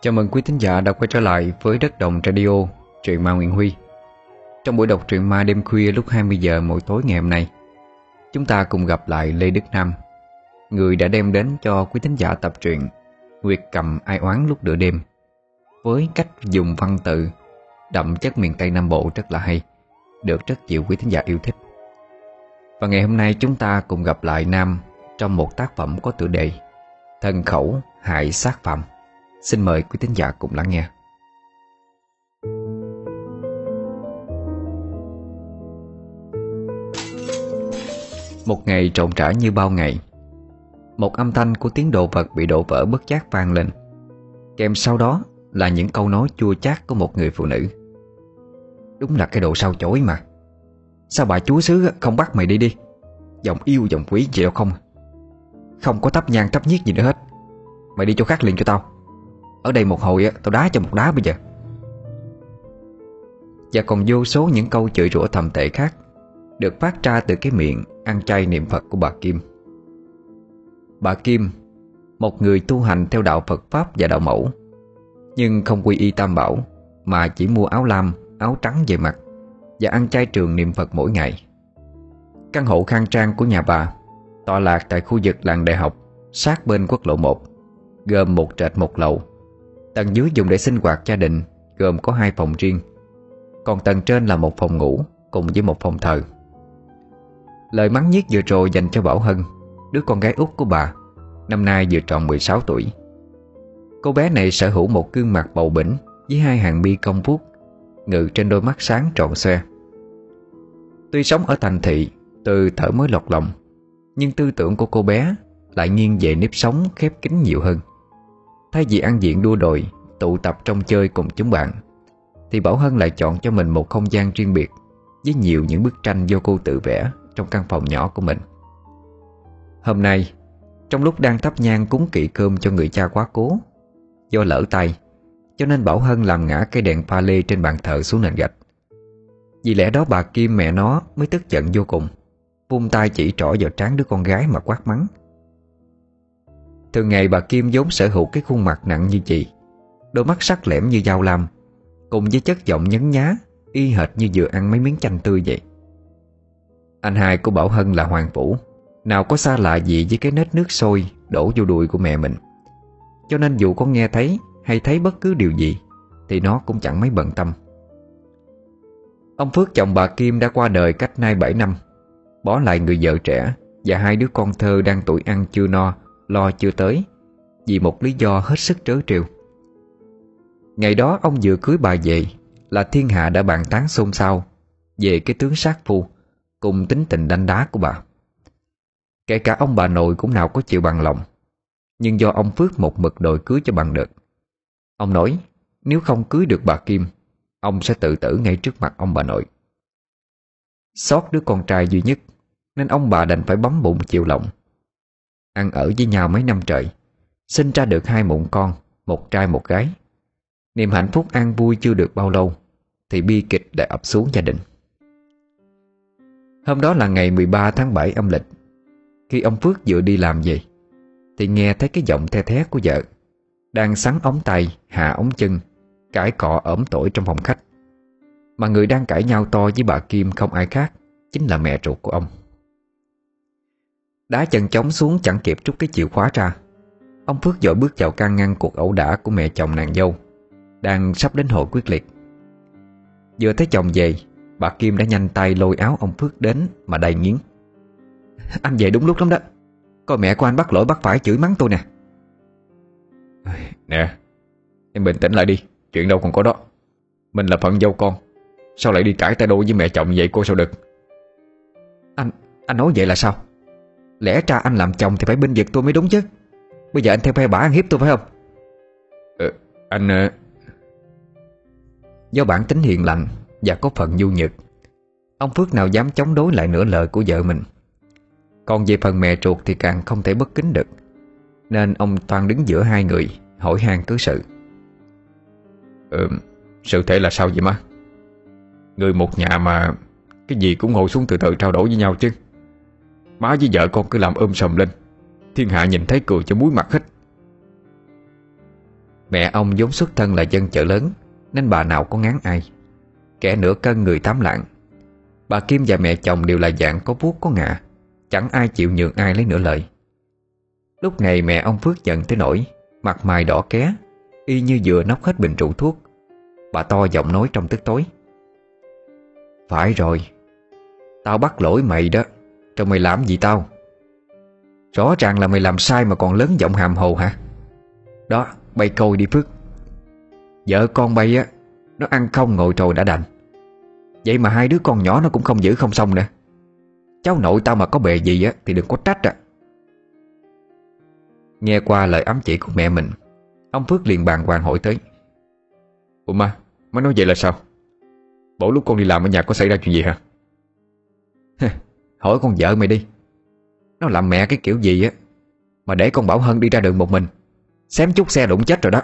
Chào mừng quý thính giả đã quay trở lại với Đất Đồng Radio, truyện ma Nguyễn Huy. Trong buổi đọc truyện ma đêm khuya lúc 20 giờ mỗi tối ngày hôm nay Chúng ta cùng gặp lại Lê Đức Nam Người đã đem đến cho quý thính giả tập truyện Nguyệt cầm ai oán lúc nửa đêm Với cách dùng văn tự đậm chất miền Tây Nam Bộ rất là hay Được rất nhiều quý thính giả yêu thích. Và ngày hôm nay chúng ta cùng gặp lại Nam Trong một tác phẩm có tựa đề Thần khẩu hại sát phạm Xin mời quý thính giả cùng lắng nghe. Một ngày trộn trải như bao ngày, Một âm thanh của tiếng đồ vật bị đổ vỡ bất giác vang lên. Kèm sau đó là những câu nói chua chát của một người phụ nữ. Đúng là cái đồ sao chối mà. Sao bà chúa xứ không bắt mày đi đi? Giọng yêu, giọng quý gì đâu không? Không có thắp nhang thắp nhiết gì nữa hết. Mày đi chỗ khác liền cho tao. Ở đây một hồi tao đá cho một đá bây giờ. Và còn vô số những câu chửi rủa thầm tệ khác, Được phát ra từ cái miệng Ăn chay niệm Phật của bà Kim. Bà Kim, Một người tu hành theo đạo Phật Pháp và đạo mẫu, Nhưng không quy y tam bảo, Mà chỉ mua áo lam, Áo trắng về mặt Và ăn chay trường niệm Phật mỗi ngày. Căn hộ khang trang của nhà bà Tọa lạc tại khu vực làng đại học, Sát bên quốc lộ 1 Gồm một trệt một lầu. Tầng dưới dùng để sinh hoạt gia đình, Gồm có hai phòng riêng. Còn tầng trên là một phòng ngủ Cùng với một phòng thờ. Lời mắng nhiếc vừa rồi dành cho Bảo Hân, Đứa con gái út của bà, Năm nay vừa tròn 16 tuổi. Cô bé này sở hữu một gương mặt bầu bỉnh Với hai hàng mi cong vuốt, Ngự trên đôi mắt sáng tròn xoe. Tuy sống ở thành thị Từ thở mới lọt lòng, Nhưng tư tưởng của cô bé Lại nghiêng về nếp sống khép kín nhiều hơn. Thay vì ăn diện đua đòi Tụ tập trong chơi cùng chúng bạn, Thì Bảo Hân lại chọn cho mình một không gian riêng biệt Với nhiều những bức tranh do cô tự vẽ Trong căn phòng nhỏ của mình. Hôm nay, Trong lúc đang thắp nhang cúng kỵ cơm cho người cha quá cố, Do lỡ tay, Cho nên Bảo Hân làm ngã cây đèn pha lê trên bàn thờ xuống nền gạch. Vì lẽ đó bà Kim mẹ nó mới tức giận vô cùng, Vung tay chỉ trỏ vào trán đứa con gái mà quát mắng từ ngày bà Kim vốn sở hữu cái khuôn mặt nặng như chị, Đôi mắt sắc lẻm như dao lam, Cùng với chất giọng nhấn nhá, Y hệt như vừa ăn mấy miếng chanh tươi vậy. Anh hai của Bảo Hân là Hoàng Vũ, Nào có xa lạ gì với cái nết nước sôi Đổ vô đùi của mẹ mình. Cho nên dù có nghe thấy Hay thấy bất cứ điều gì, Thì nó cũng chẳng mấy bận tâm. Ông Phước chồng bà Kim đã qua đời cách nay 7 năm, Bỏ lại người vợ trẻ Và hai đứa con thơ đang tuổi ăn chưa no Lo chưa tới, Vì một lý do hết sức trớ trêu. Ngày đó ông vừa cưới bà về, Là thiên hạ đã bàn tán xôn xao Về cái tướng sát phu Cùng tính tình đanh đá của bà. Kể cả ông bà nội cũng nào có chịu bằng lòng, Nhưng do ông Phước một mực đòi cưới cho bằng được. Ông nói, Nếu không cưới được bà Kim, Ông sẽ tự tử ngay trước mặt ông bà nội. Xót đứa con trai duy nhất, Nên ông bà đành phải bấm bụng chịu lòng. Ăn ở với nhau mấy năm trời, Sinh ra được hai mụn con, Một trai một gái. Niềm hạnh phúc an vui chưa được bao lâu, Thì bi kịch đã ập xuống gia đình. Hôm đó là ngày 13 tháng 7 âm lịch. Khi ông Phước vừa đi làm về, Thì nghe thấy cái giọng the thé của vợ, Đang sắn ống tay, Hạ ống chân, Cãi cọ ẩm tội trong phòng khách. Mà người đang cãi nhau to với bà Kim không ai khác, Chính là mẹ ruột của ông. Đá chân chóng xuống chẳng kịp rút cái chìa khóa ra. Ông Phước dội bước vào can ngăn cuộc ẩu đả của mẹ chồng nàng dâu Đang sắp đến hội quyết liệt. Vừa thấy chồng về Bà Kim đã nhanh tay lôi áo ông Phước đến Mà đầy nghiến. Anh về đúng lúc lắm đó. Coi mẹ của anh bắt lỗi bắt phải chửi mắng tôi nè. Nè Em bình tĩnh lại đi. Chuyện đâu còn có đó. Mình là phận dâu con. Sao lại đi cãi tay đôi với mẹ chồng vậy cô sao được? Anh anh nói vậy là sao Lẽ ra anh làm chồng thì phải binh vực tôi mới đúng chứ. Bây giờ anh theo phe bả ăn hiếp tôi phải không? Ờ, Anh à... Do bản tính hiền lành Và có phần nhu nhược Ông Phước nào dám chống đối lại nửa lời của vợ mình. Còn về phần mẹ ruột thì càng không thể bất kính được Nên ông toàn đứng giữa hai người Hỏi han cứ sự. Ừ, Sự thể là sao vậy má? Người một nhà mà Cái gì cũng ngồi xuống từ từ trao đổi với nhau chứ. Má với vợ con cứ làm ôm sầm lên. Thiên hạ nhìn thấy cười cho muối mặt hết. Mẹ ông vốn xuất thân là dân chợ lớn, Nên bà nào có ngán ai. Kẻ nửa cân người tám lạng. Bà Kim và mẹ chồng đều là dạng có vuốt có ngạ Chẳng ai chịu nhường ai lấy nửa lời. Lúc này mẹ ông Phước giận tới nổi Mặt mày đỏ ké, Y như vừa nóc hết bình rượu thuốc. Bà to giọng nói trong tức tối. Phải rồi, Tao bắt lỗi mày đó. Rồi mày làm gì tao? Rõ ràng là mày làm sai mà còn lớn giọng hàm hồ hả? Đó bay coi đi Phước. Vợ con bay á Nó ăn không ngồi trồi đã đành. Vậy mà hai đứa con nhỏ nó cũng không giữ không xong nữa. Cháu nội tao mà có bề gì á Thì đừng có trách à. Nghe qua lời ám chỉ của mẹ mình Ông Phước liền bàn hoàng hỏi tới. Ủa ma, má nói vậy là sao? Bộ lúc con đi làm ở nhà có xảy ra chuyện gì hả? Hỏi con vợ mày đi. Nó làm mẹ cái kiểu gì á, Mà để con Bảo Hân đi ra đường một mình, Xém chút xe đụng chết rồi đó.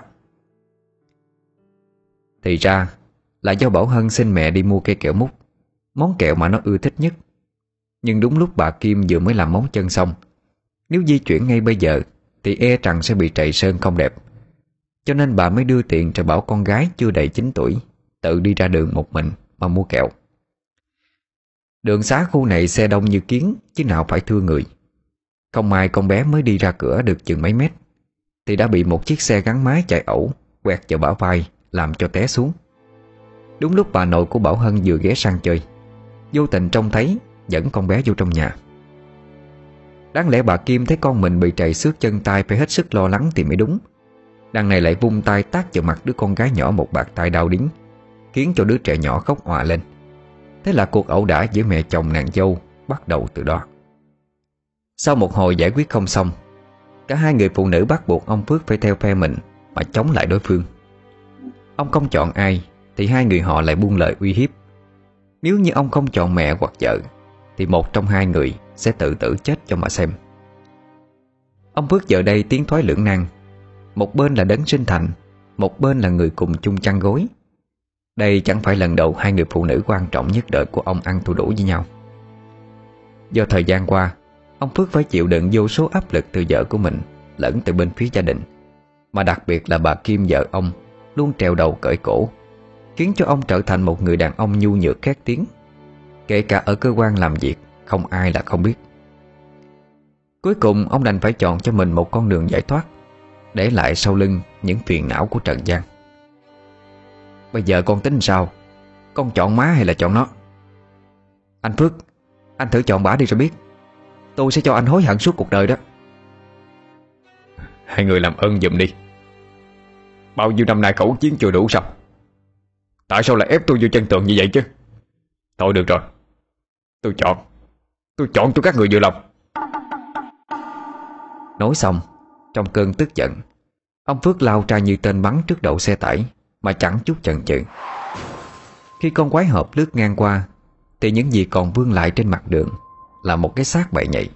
Thì ra Là do Bảo Hân xin mẹ đi mua cây kẹo mút Món kẹo mà nó ưa thích nhất. Nhưng đúng lúc bà Kim vừa mới làm móng chân xong, Nếu di chuyển ngay bây giờ Thì e rằng sẽ bị trầy sơn không đẹp. Cho nên bà mới đưa tiền cho bảo con gái chưa đầy 9 tuổi, Tự đi ra đường một mình mà mua kẹo. Đường xá khu này xe đông như kiến, Chứ nào phải thưa người. Không may con bé mới đi ra cửa được chừng mấy mét, Thì đã bị một chiếc xe gắn máy chạy ẩu, Quẹt vào bả vai, Làm cho té xuống. Đúng lúc bà nội của Bảo Hân vừa ghé sang chơi, Vô tình trông thấy, Dẫn con bé vô trong nhà. Đáng lẽ bà Kim thấy con mình bị trầy xước chân tay Phải hết sức lo lắng thì mới đúng. Đằng này lại vung tay tác vào mặt đứa con gái nhỏ Một bạc tay đau đính, Khiến cho đứa trẻ nhỏ khóc hòa lên. Thế là cuộc ẩu đả giữa mẹ chồng nàng dâu Bắt đầu từ đó. Sau một hồi giải quyết không xong, Cả hai người phụ nữ bắt buộc ông Phước phải theo phe mình Mà chống lại đối phương. Ông không chọn ai Thì hai người họ lại buông lời uy hiếp. Nếu như ông không chọn mẹ hoặc vợ, Thì một trong hai người Sẽ tự tử chết cho mà xem. Ông Phước giờ đây tiến thoái lưỡng nan. Một bên là đấng sinh thành, Một bên là người cùng chung chăn gối. Đây chẳng phải lần đầu Hai người phụ nữ quan trọng nhất đời của ông ăn thua đủ với nhau. Do thời gian qua, Ông Phước phải chịu đựng vô số áp lực từ vợ của mình Lẫn từ bên phía gia đình, Mà đặc biệt là bà Kim vợ ông Luôn trèo đầu cởi cổ, Khiến cho ông trở thành một người đàn ông nhu nhược khét tiếng, Kể cả ở cơ quan làm việc, Không ai là không biết. Cuối cùng, ông đành phải chọn cho mình một con đường giải thoát, Để lại sau lưng những phiền não của Trần gian. Bây giờ con tính sao? Con chọn má hay là chọn nó? Anh Phước Anh thử chọn bả đi rồi biết. Tôi sẽ cho anh hối hận suốt cuộc đời đó. Hai người làm ơn giùm đi. Bao nhiêu năm nay khẩu chiến chưa đủ sao? Tại sao lại ép tôi vô chân tượng như vậy chứ? Thôi được rồi. Tôi chọn. Tôi chọn cho các người vừa lòng. Nói xong Trong cơn tức giận Ông Phước lao ra như tên bắn trước đầu xe tải mà chẳng chút chần chừ. Khi con quái hợp lướt ngang qua, Thì những gì còn vương lại trên mặt đường Là một cái xác bậy nhảy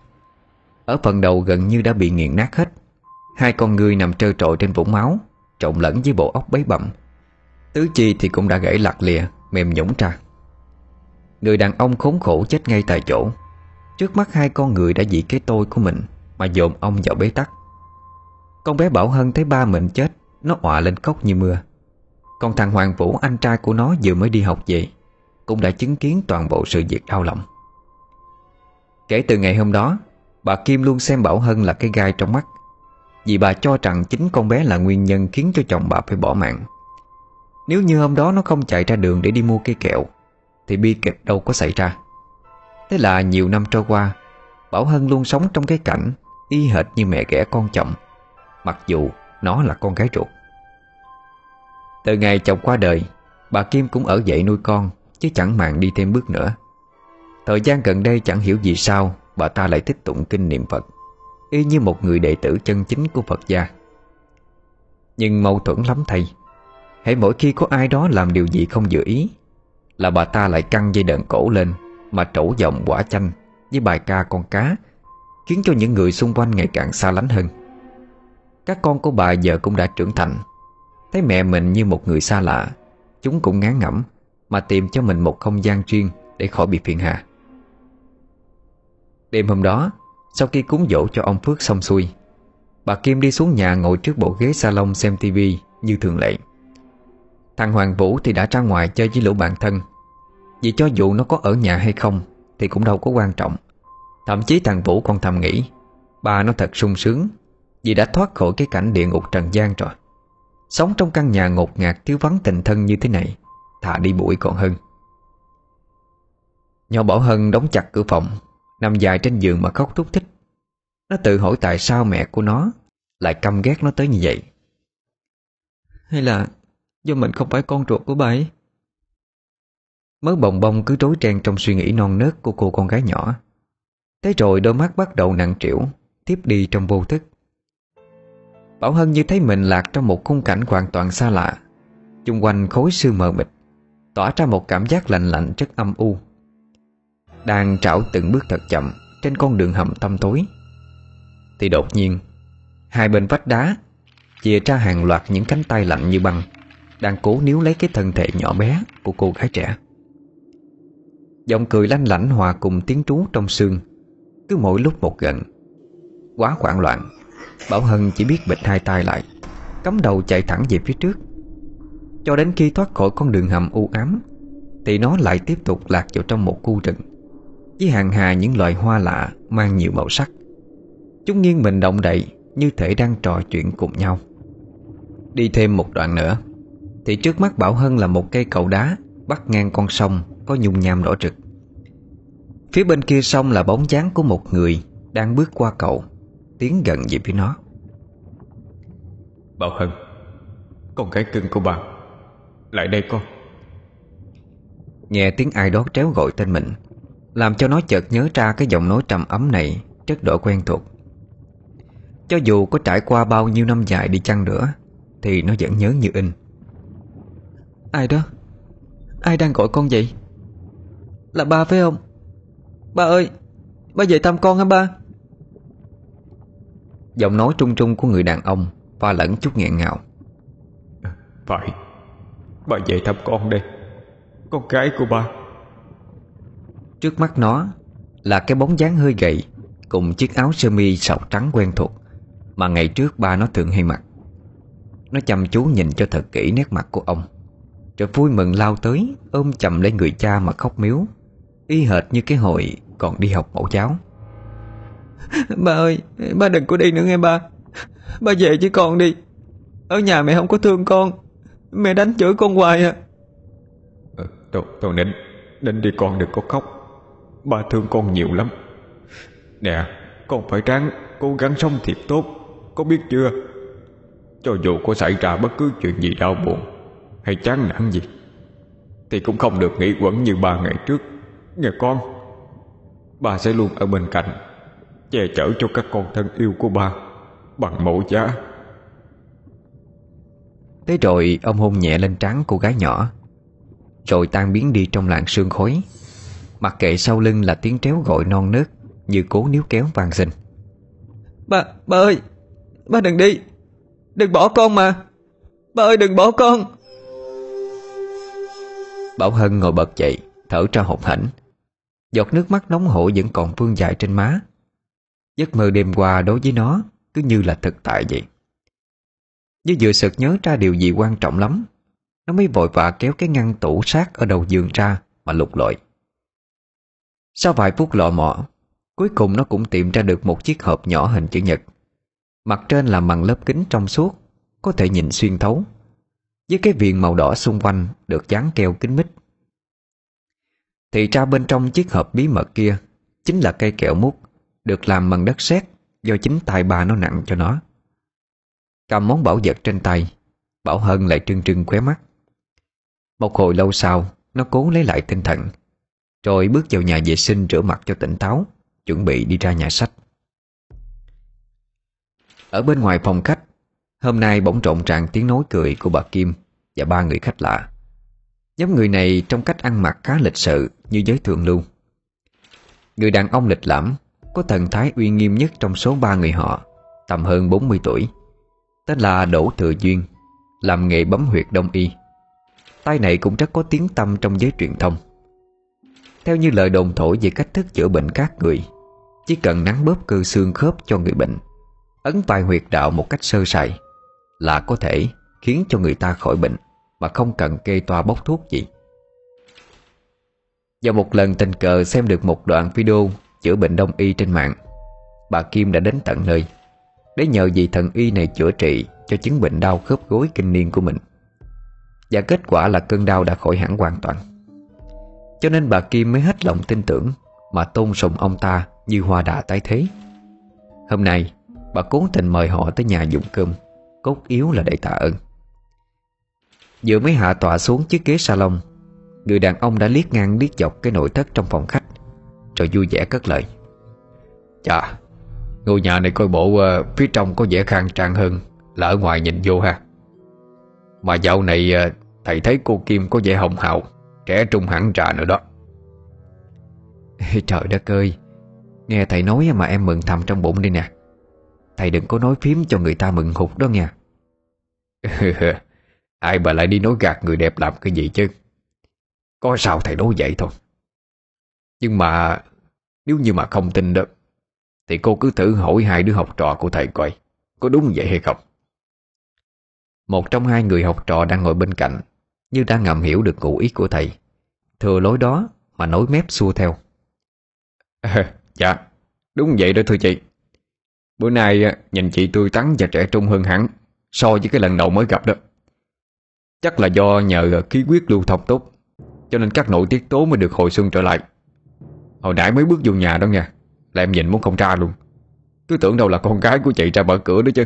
Ở phần đầu gần như đã bị nghiền nát hết. Hai con người nằm trơ trội trên vũng máu, Trộn lẫn với bộ óc bấy bậm Tứ chi thì cũng đã gãy lạc lìa, Mềm nhũng ra. Người đàn ông khốn khổ chết ngay tại chỗ. Trước mắt hai con người đã dị cái tôi của mình Mà dồn ông vào bế tắc. Con bé Bảo Hân thấy ba mình chết, Nó ọa lên khóc như mưa. Còn thằng Hoàng Vũ, anh trai của nó vừa mới đi học về, Cũng đã chứng kiến toàn bộ sự việc đau lòng. Kể từ ngày hôm đó, Bà Kim luôn xem Bảo Hân là cái gai trong mắt, Vì bà cho rằng chính con bé là nguyên nhân khiến cho chồng bà phải bỏ mạng. Nếu như hôm đó nó không chạy ra đường để đi mua cây kẹo, Thì bi kịch đâu có xảy ra. Thế là nhiều năm trôi qua, Bảo Hân luôn sống trong cái cảnh Y hệt như mẹ ghẻ con chồng, Mặc dù nó là con gái ruột. Từ ngày chồng qua đời, Bà Kim cũng ở dậy nuôi con, Chứ chẳng màng đi thêm bước nữa. Thời gian gần đây chẳng hiểu vì sao Bà ta lại thích tụng kinh niệm Phật, Y như một người đệ tử chân chính của Phật gia. Nhưng mâu thuẫn lắm thầy, Hãy mỗi khi có ai đó làm điều gì không dự ý, Là bà ta lại căng dây đờn cổ lên Mà trổ giọng quả chanh Với bài ca con cá, Khiến cho những người xung quanh ngày càng xa lánh hơn. Các con của bà giờ cũng đã trưởng thành Thấy mẹ mình như một người xa lạ, Chúng cũng ngán ngẩm, Mà tìm cho mình một không gian riêng Để khỏi bị phiền hà. Đêm hôm đó, Sau khi cúng dỗ cho ông Phước xong xuôi, Bà Kim đi xuống nhà ngồi trước bộ ghế salon xem tivi như thường lệ. Thằng Hoàng Vũ thì đã ra ngoài chơi với lũ bạn thân. Vì cho dù nó có ở nhà hay không Thì cũng đâu có quan trọng. Thậm chí thằng Vũ còn thầm nghĩ, Ba nó thật sung sướng Vì đã thoát khỏi cái cảnh địa ngục trần gian rồi. Sống trong căn nhà ngột ngạt thiếu vắng tình thân như thế này Thà đi bụi còn hơn. Nhỏ Bảo Hân đóng chặt cửa phòng Nằm dài trên giường mà khóc thúc thích. Nó tự hỏi tại sao mẹ của nó Lại căm ghét nó tới như vậy. Hay là Do mình không phải con ruột của bà ấy? Mớ bồng bông cứ trối trang trong suy nghĩ non nớt của cô con gái nhỏ. Thế rồi đôi mắt bắt đầu nặng trĩu Tiếp đi trong vô thức Bảo Hân như thấy mình lạc trong một khung cảnh hoàn toàn xa lạ. Chung quanh khối sương mờ mịt, Tỏa ra một cảm giác lạnh lạnh rất âm u. Đang trảo từng bước thật chậm, Trên con đường hầm tăm tối. Thì đột nhiên, Hai bên vách đá Chìa ra hàng loạt những cánh tay lạnh như băng, Đang cố níu lấy cái thân thể nhỏ bé Của cô gái trẻ. Giọng cười lanh lảnh hòa cùng tiếng trú trong sương Cứ mỗi lúc một gần, Quá hoảng loạn. Bảo Hân chỉ biết bịch hai tay lại, Cắm đầu chạy thẳng về phía trước. Cho đến khi thoát khỏi con đường hầm u ám, Thì nó lại tiếp tục lạc vào trong một khu rừng, Với hàng hà những loài hoa lạ Mang nhiều màu sắc. Chúng nghiêng mình động đậy Như thể đang trò chuyện cùng nhau. Đi thêm một đoạn nữa, Thì trước mắt Bảo Hân là một cây cầu đá Bắt ngang con sông Có nhung nham đỏ rực. Phía bên kia sông là bóng dáng của một người Đang bước qua cầu. Tiến gần về phía nó. Bảo Hân Con gái cưng của bà Lại đây con. Nghe tiếng ai đó tréo gọi tên mình Làm cho nó chợt nhớ ra cái giọng nói trầm ấm này Rất đổi quen thuộc. Cho dù có trải qua bao nhiêu năm dài đi chăng nữa Thì nó vẫn nhớ như in. Ai đó? Ai đang gọi con vậy? Là ba phải không? Ba ơi Ba về thăm con hả ba Giọng nói trung trung của người đàn ông Pha lẫn chút nghẹn ngào. Phải Bà về thăm con đây Con gái của ba Trước mắt nó Là cái bóng dáng hơi gầy Cùng chiếc áo sơ mi sọc trắng quen thuộc Mà ngày trước ba nó thường hay mặc. Nó chăm chú nhìn cho thật kỹ nét mặt của ông Rồi vui mừng lao tới Ôm chầm lấy người cha mà khóc miếu Y hệt như cái hồi còn đi học mẫu giáo Ba ơi Ba đừng có đi nữa nghe ba. Ba về với con đi. Ở nhà mẹ không có thương con. Mẹ đánh chửi con hoài à. Ờ, tôi, tôi nên Nên đi con đừng có khóc. Ba thương con nhiều lắm. Nè Con phải ráng Cố gắng sống thiệt tốt. Có biết chưa? Cho dù có xảy ra bất cứ chuyện gì đau buồn Hay chán nản gì Thì cũng không được nghĩ quẩn như ba ngày trước. Nghe con Ba sẽ luôn ở bên cạnh. Che chở cho các con thân yêu của ba Bằng mẫu giá. Thế rồi ông hôn nhẹ lên trán cô gái nhỏ Rồi tan biến đi trong làn sương khói. Mặc kệ sau lưng là tiếng tréo gọi non nớt Như cố níu kéo vang sinh Ba, ba ơi Ba đừng đi Đừng bỏ con mà. Ba ơi đừng bỏ con. Bảo Hân ngồi bật dậy Thở ra hụt hẫng Giọt nước mắt nóng hổi vẫn còn vương dài trên má Giấc mơ đêm qua đối với nó Cứ như là thực tại vậy. Như vừa sực nhớ ra điều gì quan trọng lắm, Nó mới vội vã kéo cái ngăn tủ sát Ở đầu giường ra mà lục lọi. Sau vài phút lọ mọ, Cuối cùng nó cũng tìm ra được một chiếc hộp nhỏ hình chữ nhật. Mặt trên là màn lớp kính trong suốt, Có thể nhìn xuyên thấu, Với cái viền màu đỏ xung quanh Được dán keo kính mít. Thì ra bên trong chiếc hộp bí mật kia Chính là cây kẹo mút. Được làm bằng đất sét Do chính tay bà nó nặng cho nó. Cầm món bảo vật trên tay, Bảo Hân lại trưng trưng khóe mắt. Một hồi lâu sau, Nó cố lấy lại tinh thần, Rồi bước vào nhà vệ sinh rửa mặt cho tỉnh táo, Chuẩn bị đi ra nhà sách. Ở bên ngoài phòng khách, Hôm nay bỗng trộn tràn tiếng nói cười của bà Kim Và ba người khách lạ. Nhóm người này trong cách ăn mặc khá lịch sự Như giới thượng lưu. Người đàn ông lịch lãm có thần thái uy nghiêm nhất trong số ba người họ, Tầm hơn 40 tuổi. Tên là Đỗ Thừa Duyên, Làm nghề bấm huyệt đông y. Tay này cũng rất có tiếng tâm trong giới truyền thông. Theo như lời đồn thổi về cách thức chữa bệnh các người, Chỉ cần nắng bóp cơ xương khớp cho người bệnh, Ấn vài huyệt đạo một cách sơ sài Là có thể Khiến cho người ta khỏi bệnh Mà không cần kê toa bốc thuốc gì. Và một lần tình cờ xem được một đoạn video Chữa bệnh đông y trên mạng. Bà Kim đã đến tận nơi, Để nhờ vị thần y này chữa trị Cho chứng bệnh đau khớp gối kinh niên của mình. Và kết quả là cơn đau đã khỏi hẳn hoàn toàn. Cho nên bà Kim mới hết lòng tin tưởng Mà tôn sùng ông ta như hoa đà tái thế. Hôm nay, Bà cố tình mời họ tới nhà dùng cơm, Cốt yếu là để tạ ơn. Vừa mới hạ tọa xuống chiếc ghế salon, Người đàn ông đã liếc ngang liếc dọc cái nội thất trong phòng khách. Rồi vui vẻ cất lời. Chà Ngôi nhà này coi bộ uh, phía trong có vẻ khang trang hơn Là ở ngoài nhìn vô ha. Mà dạo này uh, Thầy thấy cô Kim có vẻ hồng hào Trẻ trung hẳn trà nữa đó. Trời đất ơi Nghe thầy nói mà em mừng thầm trong bụng đi nè. Thầy đừng có nói phím cho người ta mừng hụt đó nha Ai mà lại đi nói gạt người đẹp làm cái gì chứ? Có sao thầy nói vậy thôi? Nhưng mà Nếu như mà không tin đó Thì cô cứ thử hỏi hai đứa học trò của thầy coi Có đúng vậy hay không? Một trong hai người học trò đang ngồi bên cạnh Như đã ngầm hiểu được ngụ ý của thầy Thừa lối đó mà nối mép xua theo. À, Dạ Đúng vậy đó thưa chị. Bữa nay à, nhìn chị tươi tắn và trẻ trung hơn hẳn So với cái lần đầu mới gặp đó. Chắc là do nhờ khí huyết lưu thông tốt Cho nên các nội tiết tố mới được hồi xuân trở lại. Hồi nãy mới bước vô nhà đó nha. Là em nhìn muốn không ra luôn. Cứ tưởng đâu là con gái của chị ra mở cửa đó chứ.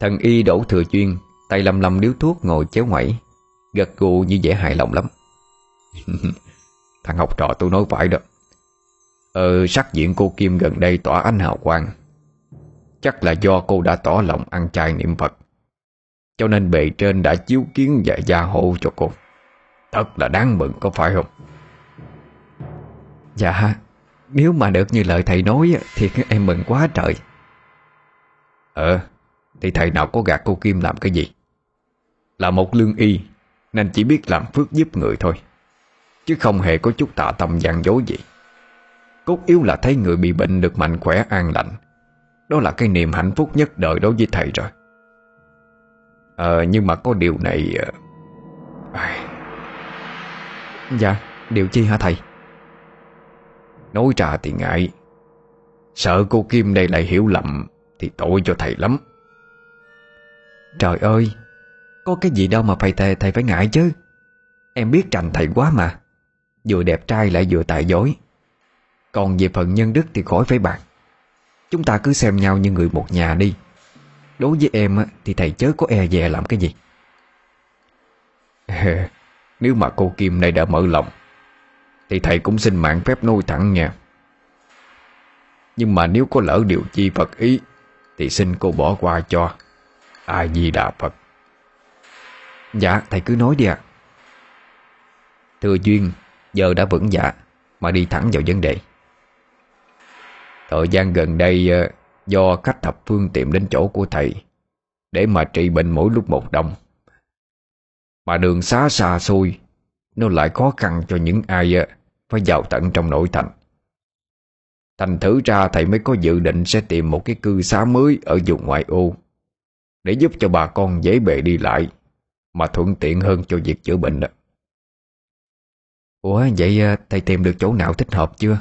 Thần y đổ thừa chuyên, Tay lầm lầm điếu thuốc ngồi chéo ngoẩy, Gật gù như vẻ hài lòng lắm. Thằng học trò tôi nói phải đó. Ờ sắc diện cô Kim gần đây tỏa ánh hào quang. Chắc là do cô đã tỏ lòng ăn chay niệm Phật. Cho nên bề trên đã chiếu kiến và gia hộ cho cô. Thật là đáng mừng có phải không? Dạ. Nếu mà được như lời thầy nói, Thì em mừng quá trời. Ờ Thì thầy nào có gạt cô Kim làm cái gì? Là một lương y, Nên chỉ biết làm phước giúp người thôi. Chứ không hề có chút tạ tâm gian dối gì. Cốt yếu là thấy người bị bệnh được mạnh khỏe, an lành. Đó là cái niềm hạnh phúc nhất đời đối với thầy rồi. Ờ nhưng mà có điều này à... Dạ Điều chi hả thầy? Nói trà thì ngại. Sợ cô Kim đây lại hiểu lầm Thì tội cho thầy lắm. Trời ơi Có cái gì đâu mà phải thầy, thầy phải ngại chứ. Em biết trành thầy quá mà. Vừa đẹp trai lại vừa tài dối Còn về phần nhân đức thì khỏi phải bàn Chúng ta cứ xem nhau như người một nhà đi. Đối với em thì thầy chớ có e dè làm cái gì. Nếu mà cô Kim này đã mở lòng thì thầy cũng xin mạng phép nuôi thẳng nha. Nhưng mà nếu có lỡ điều chi Phật ý, Thì xin cô bỏ qua cho. A Di Đà Phật. Dạ thầy cứ nói đi ạ. Thưa Duyên, Giờ đã vững dạ Mà đi thẳng vào vấn đề. Thời gian gần đây ờ, Do khách thập phương tìm đến chỗ của thầy, Để mà trị bệnh mỗi lúc một đông. Mà đường xá xa xôi nó lại khó khăn cho những ai Phải vào tận trong nội thành. Thành thử ra thầy mới có dự định Sẽ tìm một cái cư xá mới Ở vùng ngoại ô Để giúp cho bà con dễ bề đi lại Mà thuận tiện hơn cho việc chữa bệnh đó. Ủa vậy thầy tìm được chỗ nào thích hợp chưa?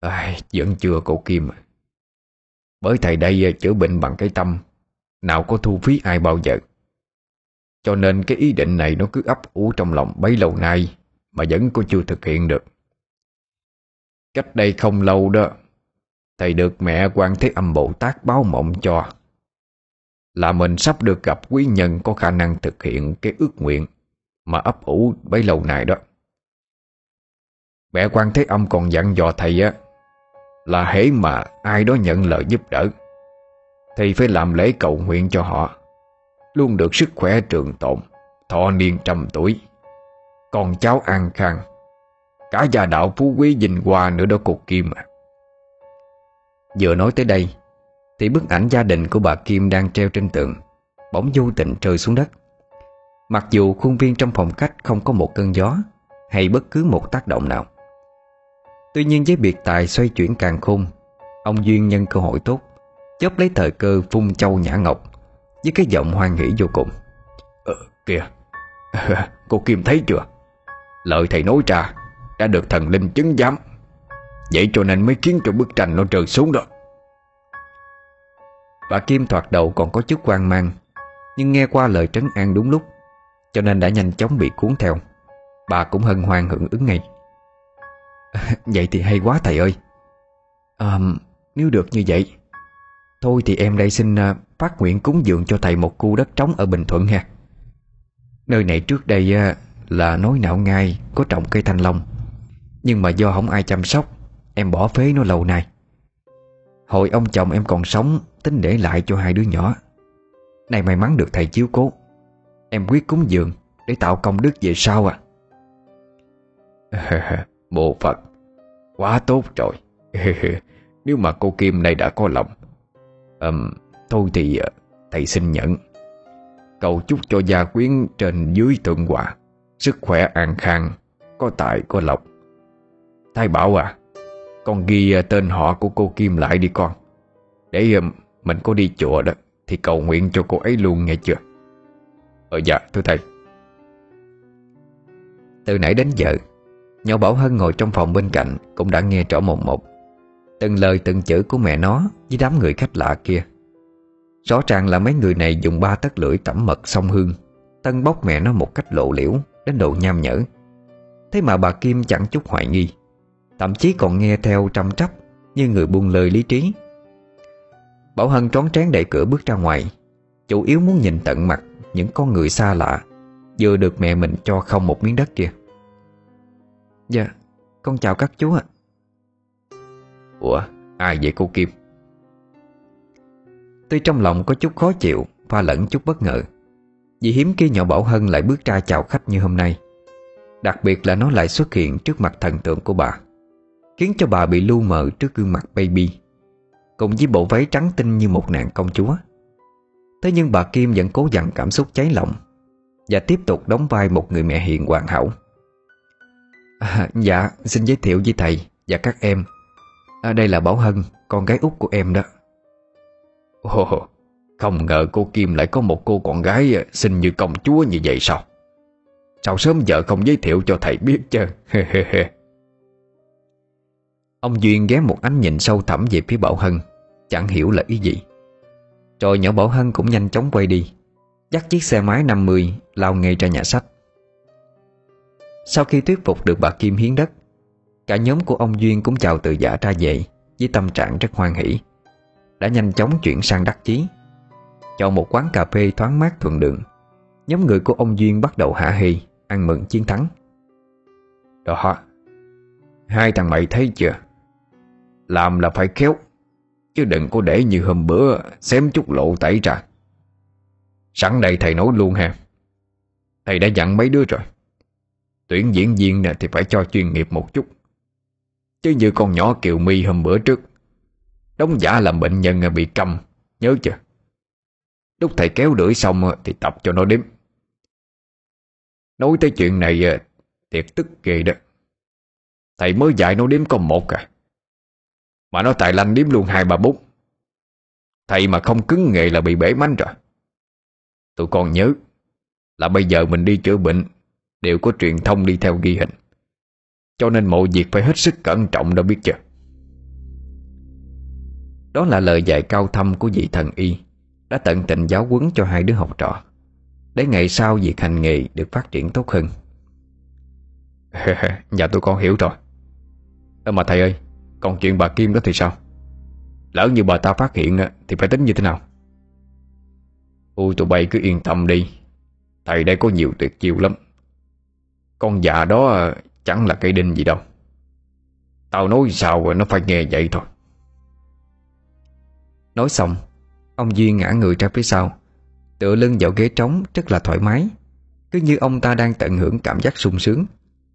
À, vẫn chưa cậu Kim. Bởi thầy đây chữa bệnh bằng cái tâm. Nào có thu phí ai bao giờ. Cho nên cái ý định này nó cứ ấp ủ trong lòng bấy lâu nay, Mà vẫn cô chưa thực hiện được Cách đây không lâu đó, Thầy được mẹ quan Thế Âm Bồ Tát báo mộng cho, Là mình sắp được gặp quý nhân có khả năng thực hiện cái ước nguyện mà ấp ủ bấy lâu nay đó. Mẹ quan Thế Âm còn dặn dò thầy á, là hễ mà ai đó nhận lời giúp đỡ thì phải làm lễ cầu nguyện cho họ luôn được sức khỏe trường tồn, thọ niên trăm tuổi, con cháu an khang, cả gia đạo phú quý vinh hoa nữa đó cục Kim à. Vừa nói tới đây thì bức ảnh gia đình của bà Kim đang treo trên tường bỗng vô tình rơi xuống đất. Mặc dù khuôn viên trong phòng khách không có một cơn gió Hay bất cứ một tác động nào Tuy nhiên với biệt tài xoay chuyển càng khôn Ông Duyên nhân cơ hội tốt Chớp lấy thời cơ phun châu nhã ngọc với cái giọng hoan hỉ vô cùng. Ờ kìa. Cô Kim thấy chưa? Lời thầy nói ra Đã được thần linh chứng giám. Vậy cho nên mới khiến cho bức tranh nó rơi xuống đó. Bà Kim thoạt đầu còn có chút quan mang Nhưng nghe qua lời trấn an đúng lúc Cho nên đã nhanh chóng bị cuốn theo. Bà cũng hân hoan hưởng ứng ngay. Vậy thì hay quá thầy ơi. À, Nếu được như vậy Thôi thì em đây xin à, phát nguyện cúng dường cho thầy một khu đất trống ở Bình Thuận ha Nơi này trước đây là nối não ngai Có trồng cây thanh long. Nhưng mà do không ai chăm sóc Em bỏ phế nó lâu nay. Hồi ông chồng em còn sống Tính để lại cho hai đứa nhỏ. Này may mắn được thầy chiếu cố. Em quyết cúng dường Để tạo công đức về sau à. Bộ Phật Quá tốt rồi. Nếu mà cô Kim này đã có lòng um, Thôi thì ờ, thầy xin nhận. Cầu chúc cho gia quyến trên dưới tượng hòa Sức khỏe an khang, Có tài, có lộc. Thái bảo à Con ghi ờ, tên họ của cô Kim lại đi con. Để ờ, mình có đi chùa đó, Thì cầu nguyện cho cô ấy luôn, nghe chưa? Ờ dạ thưa thầy. Từ nãy đến giờ, Nhỏ Bảo Hân ngồi trong phòng bên cạnh Cũng đã nghe rõ một một. Từng lời, từng chữ của mẹ nó Với đám người khách lạ kia. Rõ ràng là mấy người này dùng ba tấc lưỡi tẩm mật song hương. Tân bóc mẹ nó một cách lộ liễu, Đến độ nham nhở. Thế mà bà Kim chẳng chút hoài nghi. Thậm chí còn nghe theo trăm trắp Như người buông lời lý trí. Bảo Hân trón trán đẩy cửa bước ra ngoài. Chủ yếu muốn nhìn tận mặt Những con người xa lạ, Vừa được mẹ mình cho không một miếng đất kia. Dạ Con chào các chú ạ. Ủa, ai vậy cô Kim? Tuy trong lòng có chút khó chịu Pha lẫn chút bất ngờ Vì hiếm khi nhỏ Bảo Hân lại bước ra chào khách như hôm nay. Đặc biệt là nó lại xuất hiện trước mặt thần tượng của bà Khiến cho bà bị lu mờ trước gương mặt baby Cùng với bộ váy trắng tinh như một nàng công chúa. Thế nhưng bà Kim vẫn cố dằn cảm xúc cháy lòng Và tiếp tục đóng vai một người mẹ hiền hoàn hảo. À, Dạ xin giới thiệu với thầy và các em. À, Đây là Bảo Hân Con gái út của em đó. Ồ, Không ngờ cô Kim lại có một cô con gái à, Xinh như công chúa như vậy sao? Sao sớm giờ không giới thiệu cho thầy biết chứ? Ông Duyên ghé một ánh nhìn sâu thẳm về phía Bảo Hân, Chẳng hiểu là ý gì. Rồi nhỏ Bảo Hân cũng nhanh chóng quay đi, Dắt chiếc xe máy 50 Lao ngay ra nhà sách. Sau khi thuyết phục được bà Kim hiến đất, Cả nhóm của ông Duyên cũng chào từ giả ra về, Với tâm trạng rất hoan hỷ. Đã nhanh chóng chuyển sang đắc chí. Chọn một quán cà phê thoáng mát thuận đường, Nhóm người của ông Duyên bắt đầu hạ hì Ăn mừng chiến thắng. Đó, Hai thằng mày thấy chưa? Làm là phải khéo, Chứ đừng có để như hôm bữa Xém chút lộ tẩy ra. Sẵn đây thầy nói luôn ha. Thầy đã dặn mấy đứa rồi. Tuyển diễn viên nè thì phải cho chuyên nghiệp một chút. Chứ như con nhỏ Kiều My hôm bữa trước Đóng giả làm bệnh nhân bị cầm Nhớ chưa? Lúc thầy kéo đuổi xong Thì tập cho nó đếm. Nói tới chuyện này, Thiệt tức ghê đó. Thầy mới dạy nó đếm có một à. Mà nó tài lanh đếm luôn hai ba bút. Thầy mà không cứng nghề là bị bể mánh rồi. Tụi con nhớ Là bây giờ mình đi chữa bệnh Đều có truyền thông đi theo ghi hình. Cho nên mọi việc phải hết sức cẩn trọng đâu biết chưa? Đó là lời dạy cao thâm của vị thần y Đã tận tình giáo huấn cho hai đứa học trò Để ngày sau việc hành nghề được phát triển tốt hơn. Dạ tôi con hiểu rồi. Ơ mà thầy ơi Còn chuyện bà Kim đó thì sao? Lỡ như bà ta phát hiện Thì phải tính như thế nào? Ôi tụi bay cứ yên tâm đi. Thầy đây có nhiều tuyệt chiêu lắm. Con già đó chẳng là cây đinh gì đâu. Tao nói sao nó phải nghe vậy thôi Nói xong, Ông Duy ngã người ra phía sau, Tựa lưng vào ghế trống rất là thoải mái. Cứ như ông ta đang tận hưởng cảm giác sung sướng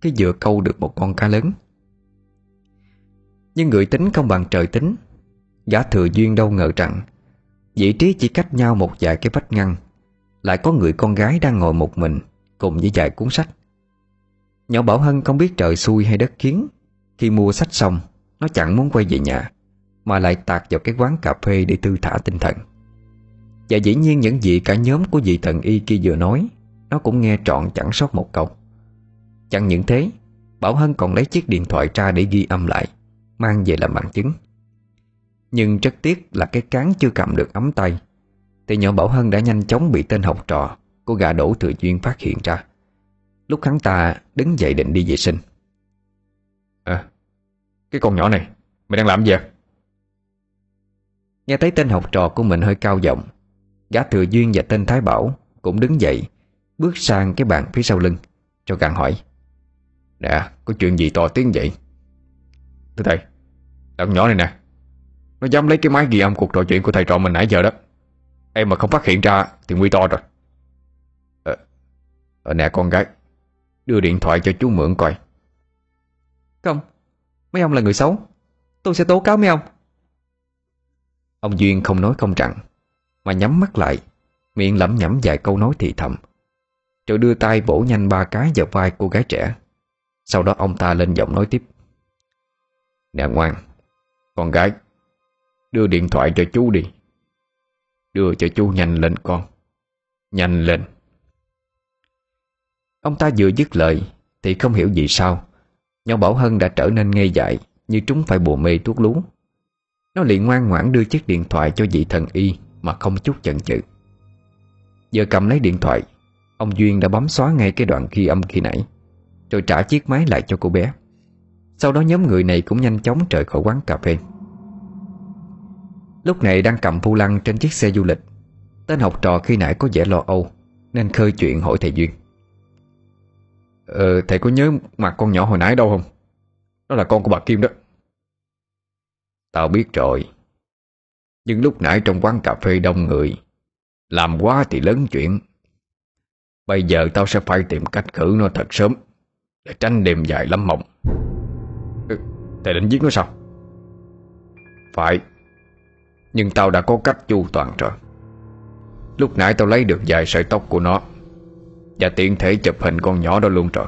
Cái vừa câu được một con cá lớn. Nhưng người tính không bằng trời tính. Gã thừa duyên đâu ngờ rằng, Vị trí chỉ cách nhau một vài cái vách ngăn, Lại có người con gái đang ngồi một mình Cùng với vài cuốn sách. Nhỏ Bảo Hân không biết trời xui hay đất khiến, Khi mua sách xong, Nó chẳng muốn quay về nhà. Mà lại tạt vào cái quán cà phê để thư thả tinh thần. Và dĩ nhiên những gì cả nhóm của vị thần y kia vừa nói, Nó cũng nghe trọn chẳng sót một câu. Chẳng những thế, Bảo Hân còn lấy chiếc điện thoại ra để ghi âm lại, Mang về làm bằng chứng. Nhưng rất tiếc là cái cán chưa cầm được ấm tay, Thì nhỏ Bảo Hân đã nhanh chóng bị tên học trò Của gà đổ thừa duyên phát hiện ra. Lúc hắn ta đứng dậy định đi vệ sinh. À Cái con nhỏ này, Mày đang làm gì à Nghe thấy tên học trò của mình hơi cao giọng Gã Thừa Duyên và tên Thái Bảo Cũng đứng dậy Bước sang cái bàn phía sau lưng Cho gàng hỏi Nè có chuyện gì to tiếng vậy? Thưa thầy Thằng nhỏ này nè Nó dám lấy cái máy ghi âm cuộc trò chuyện của thầy trò mình nãy giờ đó. Em mà không phát hiện ra Thì nguy to rồi. Ờ, ờ nè con gái Đưa điện thoại cho chú mượn coi. Không Mấy ông là người xấu Tôi sẽ tố cáo mấy ông. Ông Duyên không nói không rằng, Mà nhắm mắt lại, Miệng lẩm nhẩm vài câu nói thì thầm. Rồi đưa tay bổ nhanh ba cái vào vai cô gái trẻ. Sau đó ông ta lên giọng nói tiếp. Nè ngoan, Con gái, Đưa điện thoại cho chú đi. Đưa cho chú nhanh lên con. Nhanh lên. Ông ta vừa dứt lời Thì không hiểu gì sao, Nhỏ Bảo Hân đã trở nên ngây dại Như trúng phải bùa mê thuốc lú. Nó liền ngoan ngoãn đưa chiếc điện thoại cho vị thần y Mà không chút chần chừ. Giờ cầm lấy điện thoại, Ông Duyên đã bấm xóa ngay cái đoạn ghi âm khi nãy, Rồi trả chiếc máy lại cho cô bé. Sau đó nhóm người này cũng nhanh chóng rời khỏi quán cà phê. Lúc này đang cầm phu lăng trên chiếc xe du lịch, Tên học trò khi nãy có vẻ lo âu, Nên khơi chuyện hỏi thầy Duyên. Ờ thầy có nhớ mặt con nhỏ hồi nãy đâu không? Đó là con của bà Kim đó. Tao biết rồi. Nhưng lúc nãy trong quán cà phê đông người Làm quá thì lớn chuyện. Bây giờ tao sẽ phải tìm cách khử nó thật sớm Để tránh đêm dài lắm mộng. Ừ, Thầy định giết nó sao? Phải. Nhưng tao đã có cách chu toàn rồi. Lúc nãy tao lấy được vài sợi tóc của nó Và tiện thể chụp hình con nhỏ đó luôn rồi.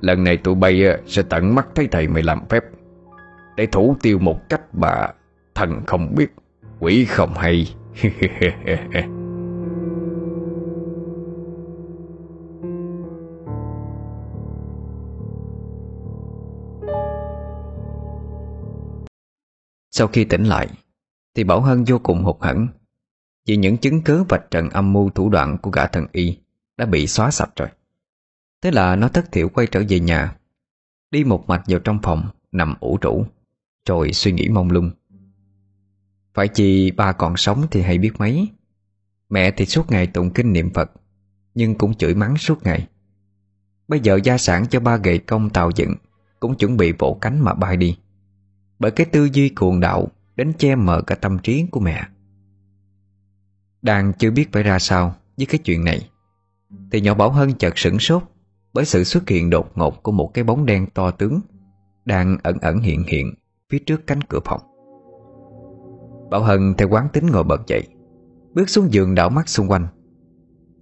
Lần này tụi bay ờ, sẽ tận mắt thấy thầy mày làm phép. Để thủ tiêu một cách mà Thần không biết, Quỷ không hay. Sau khi tỉnh lại, Thì Bảo Hân vô cùng hụt hẫng Vì những chứng cứ vạch trần âm mưu thủ đoạn của gã thần y Đã bị xóa sạch rồi. Thế là nó thất thiểu quay trở về nhà, Đi một mạch vào trong phòng Nằm ủ rũ. Rồi suy nghĩ mông lung. Phải chi ba còn sống thì hay biết mấy. Mẹ thì suốt ngày tụng kinh niệm Phật, Nhưng cũng chửi mắng suốt ngày. Bây giờ gia sản cho ba gậy công tàu dựng, Cũng chuẩn bị vỗ cánh mà bay đi. Bởi cái tư duy cuồng đạo Đến che mờ cả tâm trí của mẹ. Đang chưa biết phải ra sao Với cái chuyện này, Thì nhỏ Bảo Hân chợt sửng sốt Bởi sự xuất hiện đột ngột Của một cái bóng đen to tướng Đang ẩn ẩn hiện hiện. Phía trước cánh cửa phòng. Bảo Hân theo quán tính ngồi bật dậy, Bước xuống giường đảo mắt xung quanh.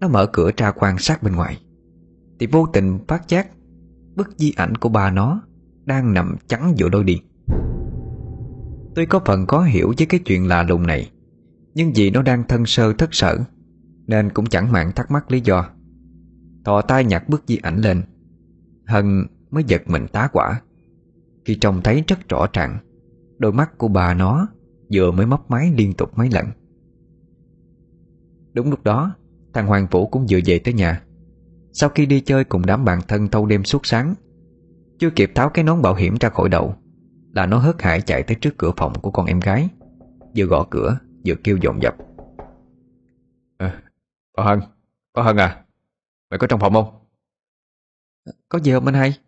Nó mở cửa ra quan sát bên ngoài, Thì vô tình phát giác Bức di ảnh của ba nó Đang nằm chắn giữa đôi điện Tuy có phần khó hiểu với cái chuyện lạ lùng này, Nhưng vì nó đang thân sơ thất sở, Nên cũng chẳng mạng thắc mắc lý do. Thò tay nhặt bức di ảnh lên, Hân mới giật mình tá quả. Khi trông thấy rất rõ ràng. Đôi mắt của bà nó Vừa mới mấp máy liên tục mấy lần. Đúng lúc đó Thằng Hoàng Vũ cũng vừa về tới nhà. Sau khi đi chơi cùng đám bạn thân thâu đêm suốt sáng Chưa kịp tháo cái nón bảo hiểm ra khỏi đầu Là nó hớt hải chạy tới trước cửa phòng của con em gái Vừa gõ cửa Vừa kêu dồn dập. À, Bà Hân Bà Hân à Mày có trong phòng không? Có gì không anh hai?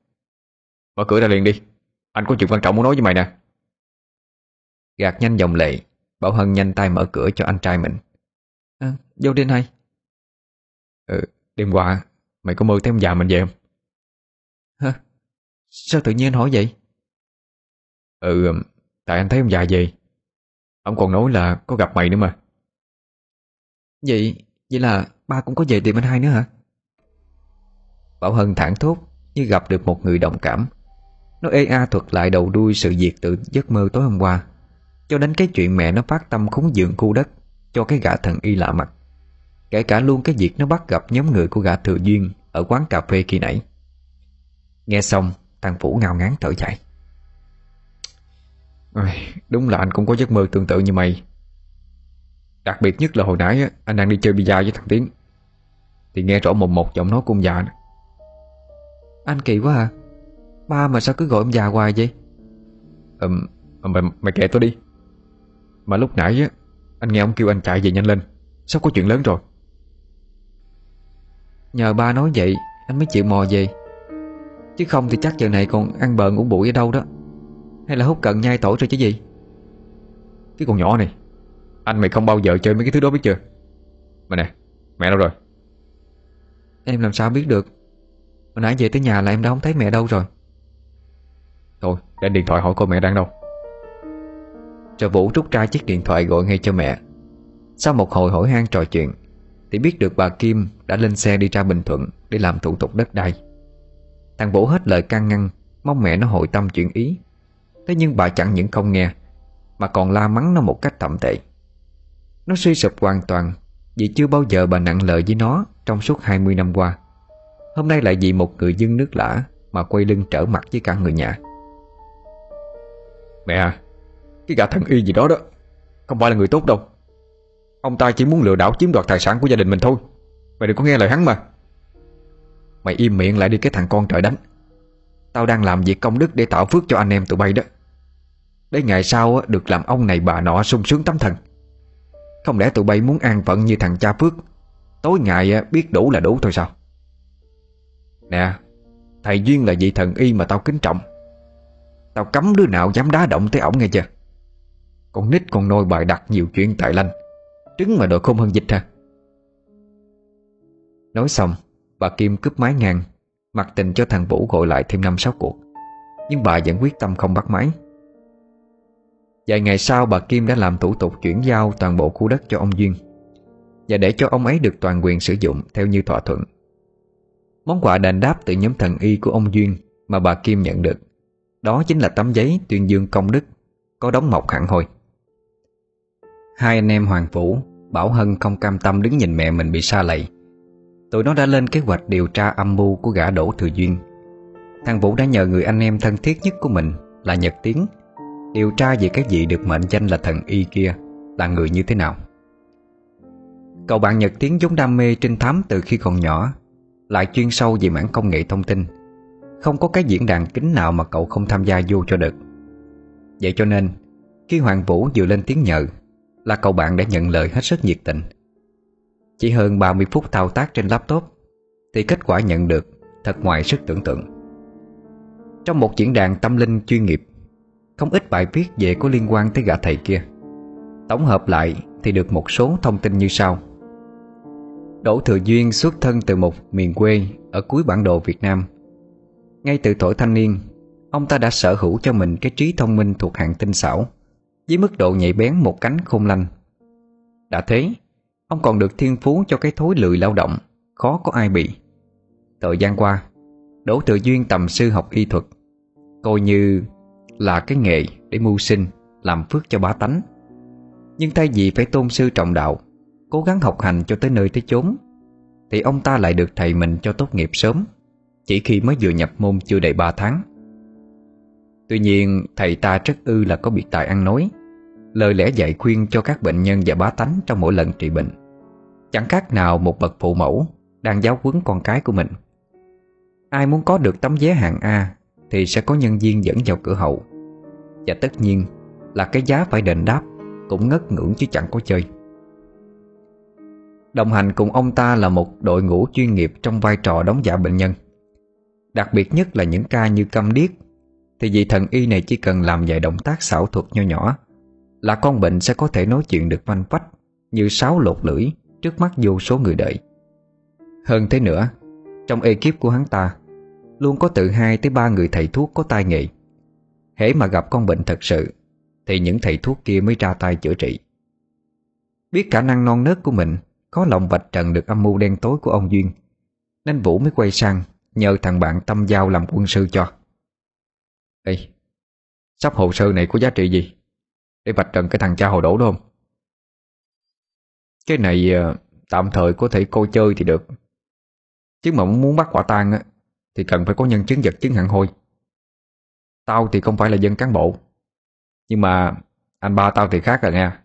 Mở cửa ra liền đi Anh có chuyện quan trọng muốn nói với mày nè. Gạt nhanh dòng lệ Bảo Hân nhanh tay mở cửa cho anh trai mình. À, Vô đi anh hai Ừ, đêm qua Mày có mơ thấy ông già mình về không? Hả? Sao tự nhiên anh hỏi vậy? Ừ Tại anh thấy ông già về Ông còn nói là có gặp mày nữa mà. Vậy Vậy là ba cũng có về tìm anh hai nữa hả? Bảo Hân thẳng thốt Như gặp được một người đồng cảm nó ê a thuật lại đầu đuôi sự việc từ giấc mơ tối hôm qua. Cho đến cái chuyện mẹ nó phát tâm khúng dường khu đất Cho cái gã thần y lạ mặt. Kể cả luôn cái việc nó bắt gặp nhóm người của gã thừa duyên Ở quán cà phê khi nãy. Nghe xong, Thằng Vũ ngao ngán thở dài. Đúng là anh cũng có giấc mơ tương tự như mày. Đặc biệt nhất là hồi nãy Anh đang đi chơi bida với thằng Tiến. Thì nghe rõ một một giọng nói của ông già. Anh kỳ quá à. Ba mà sao cứ gọi ông già hoài vậy? Ừm Mày, mày kệ tôi đi. Mà lúc nãy á Anh nghe ông kêu anh chạy về nhanh lên. Sắp có chuyện lớn rồi. Nhờ ba nói vậy Anh mới chịu mò về. Chứ không thì chắc giờ này còn ăn bợn ngủ bụi ở đâu đó. Hay là hút cận nhai tổ rồi chứ gì? Cái con nhỏ này Anh mày không bao giờ chơi mấy cái thứ đó biết chưa? Mà nè Mẹ đâu rồi? Em làm sao biết được? Hồi nãy về tới nhà là em đã không thấy mẹ đâu rồi Thôi để điện thoại hỏi cô mẹ đang đâu. Rồi Vũ rút ra chiếc điện thoại gọi ngay cho mẹ. Sau một hồi hỏi han trò chuyện, Thì biết được bà Kim đã lên xe đi ra Bình Thuận Để làm thủ tục đất đai. Thằng Vũ hết lời can ngăn, Mong mẹ nó hội tâm chuyện ý. Thế nhưng bà chẳng những không nghe, Mà còn la mắng nó một cách thậm tệ. Nó suy sụp hoàn toàn, Vì chưa bao giờ bà nặng lời với nó Trong suốt 20 năm qua. Hôm nay lại vì một người dân nước lã Mà quay lưng trở mặt với cả người nhà. Mẹ à Cái gã thần y gì đó đó, Không phải là người tốt đâu. Ông ta chỉ muốn lừa đảo chiếm đoạt tài sản của gia đình mình thôi, Mày đừng có nghe lời hắn mà. Mày im miệng lại đi cái thằng con trời đánh. Tao đang làm việc công đức để tạo phước cho anh em tụi bay đó. Để ngày sau được làm ông này bà nọ sung sướng tấm thần. Không lẽ tụi bay muốn an phận như thằng cha Phước? Tối ngày biết đủ là đủ thôi sao? Nè, Thầy Duyên là vị thần y mà tao kính trọng. Tao cấm đứa nào dám đá động tới ổng nghe chưa? Con nít con nôi bài đặt nhiều chuyện tại lanh. Trứng mà đội khôn hơn dịch ha Nói xong, Bà Kim cướp máy ngang, Mặc tình cho thằng Vũ gọi lại thêm năm sáu cuộc. Nhưng bà vẫn quyết tâm không bắt máy. Vài ngày sau, bà Kim đã làm thủ tục chuyển giao toàn bộ khu đất cho ông Duyên. Và để cho ông ấy được toàn quyền sử dụng theo như thỏa thuận. Món quà đền đáp từ nhóm thần y của ông Duyên Mà bà Kim nhận được đó chính là tấm giấy tuyên dương công đức, Có đóng mộc hẳn hoi Hai anh em Hoàng Vũ Bảo Hân không cam tâm đứng nhìn mẹ mình bị xa lầy. Tụi nó đã lên kế hoạch điều tra âm mưu của gã Đỗ Thừa Duyên. Thằng Vũ đã nhờ người anh em thân thiết nhất của mình là Nhật Tiến, Điều tra về cái gì được mệnh danh là thần y kia, Là người như thế nào. Cậu bạn Nhật Tiến vốn đam mê trinh thám từ khi còn nhỏ, Lại chuyên sâu về mảng công nghệ thông tin. Không có cái diễn đàn kính nào mà cậu không tham gia vô cho được. Vậy cho nên, Khi Hoàng Vũ vừa lên tiếng nhờ, Là cậu bạn đã nhận lời hết sức nhiệt tình. Chỉ hơn 30 phút thao tác trên laptop, Thì kết quả nhận được Thật ngoài sức tưởng tượng. Trong một diễn đàn tâm linh chuyên nghiệp, Không ít bài viết về có liên quan tới gã thầy kia. Tổng hợp lại thì được một số thông tin như sau. Đỗ Thừa Duyên xuất thân từ một miền quê ở cuối bản đồ Việt Nam. Ngay từ tuổi thanh niên, Ông ta đã sở hữu cho mình cái trí thông minh thuộc hạng tinh xảo, Với mức độ nhạy bén một cánh khôn lanh. Đã thế, Ông còn được thiên phú cho cái thối lười lao động, Khó có ai bị. Thời gian qua, Đỗ Tự Duyên tầm sư học y thuật, Coi như là cái nghề để mưu sinh, Làm phước cho bá tánh. Nhưng thay vì phải tôn sư trọng đạo, Cố gắng học hành cho tới nơi tới chốn, Thì ông ta lại được thầy mình cho tốt nghiệp sớm. Chỉ khi mới vừa nhập môn chưa đầy 3 tháng. Tuy nhiên, thầy ta rất ư là có biệt tài ăn nói, Lời lẽ dạy khuyên cho các bệnh nhân và bá tánh trong mỗi lần trị bệnh. Chẳng khác nào một bậc phụ mẫu Đang giáo huấn con cái của mình. Ai muốn có được tấm vé hạng A Thì sẽ có nhân viên dẫn vào cửa hậu. Và tất nhiên là cái giá phải đền đáp Cũng ngất ngưỡng chứ chẳng có chơi. Đồng hành cùng ông ta là một đội ngũ chuyên nghiệp Trong vai trò đóng giả bệnh nhân. Đặc biệt nhất là những ca như câm điếc. Thì vị thần y này chỉ cần làm vài động tác xảo thuật nho nhỏ, Là con bệnh sẽ có thể nói chuyện được vanh vách Như sáo lột lưỡi Trước mắt vô số người đợi Hơn thế nữa, Trong ekip của hắn ta, Luôn có từ 2 tới 3 người thầy thuốc có tai nghệ Hễ mà gặp con bệnh thật sự, Thì những thầy thuốc kia mới ra tay chữa trị. Biết khả năng non nớt của mình, Có lòng vạch trần được âm mưu đen tối của ông Duyên, Nên Vũ mới quay sang Nhờ thằng bạn tâm giao làm quân sư cho. Ê, Sắp hồ sơ này có giá trị gì? Để vạch trần cái thằng cha hồ đổ đó không? Cái này ờ, Tạm thời có thể coi chơi thì được. Chứ mà muốn bắt quả tang á, Thì cần phải có nhân chứng vật chứng hẳn hoi. Tao thì không phải là dân cán bộ, Nhưng mà Anh ba tao thì khác rồi nha.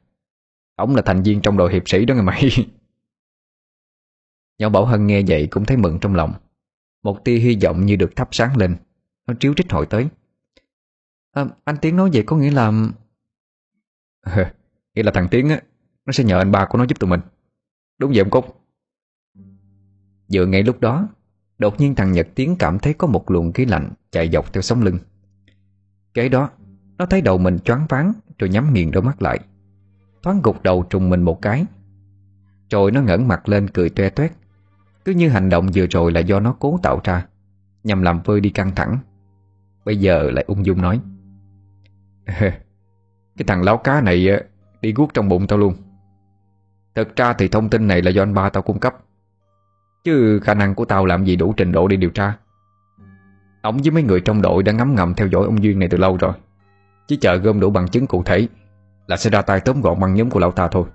Ông là thành viên trong đội hiệp sĩ đó nghe mày. Nhỏ Bảo Hân nghe vậy cũng thấy mừng trong lòng. Một tia hy vọng như được thắp sáng lên. Nó chiếu trích hỏi tới. À, Anh Tiến nói vậy có nghĩa là Nghĩa là thằng Tiến á Nó sẽ nhờ anh ba của nó giúp tụi mình. Đúng vậy ông Cúc. Vừa ngay lúc đó Đột nhiên thằng Nhật Tiến cảm thấy có một luồng khí lạnh Chạy dọc theo sống lưng. Kế đó Nó thấy đầu mình choáng váng Rồi nhắm nghiền đôi mắt lại. Thoáng gục đầu trùng mình một cái Rồi nó ngẩng mặt lên cười toe toét. Cứ như hành động vừa rồi là do nó cố tạo ra. Nhằm làm vơi đi căng thẳng. Bây giờ lại ung dung nói. Cái thằng láo cá này ờ, Đi guốc trong bụng tao luôn. Thật ra thì thông tin này là do anh ba tao cung cấp. Chứ khả năng của tao làm gì đủ trình độ đi điều tra. Ông với mấy người trong đội đã ngắm ngầm theo dõi ông Duyên này từ lâu rồi. Chỉ chờ gom đủ bằng chứng cụ thể Là sẽ ra tay tóm gọn băng nhóm của lão ta thôi.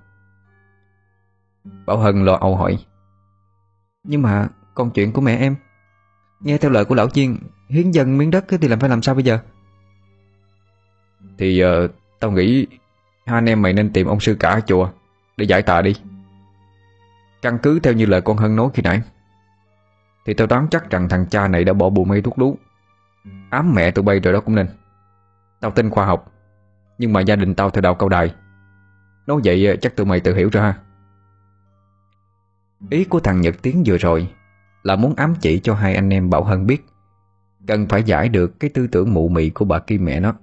Bảo Hân lo âu hỏi. Nhưng mà con chuyện của mẹ em Nghe theo lời của lão Duyên Hiến dân miếng đất thì làm phải làm sao bây giờ? Thì uh, tao nghĩ Hai anh em mày nên tìm ông sư cả ở chùa Để giải tà đi. Căn cứ theo như lời con Hân nói khi nãy Thì tao đoán chắc rằng thằng cha này đã bỏ bùa mê thuốc lú. Ám mẹ tụi bay rồi đó cũng nên. Tao tin khoa học Nhưng mà gia đình tao theo đạo cao đài. Nói vậy ờ, chắc tụi mày tự hiểu ra Ý của thằng Nhật Tiến vừa rồi Là muốn ám chỉ cho hai anh em Bảo Hân biết. Cần phải giải được cái tư tưởng mụ mị của bà Kim mẹ nó.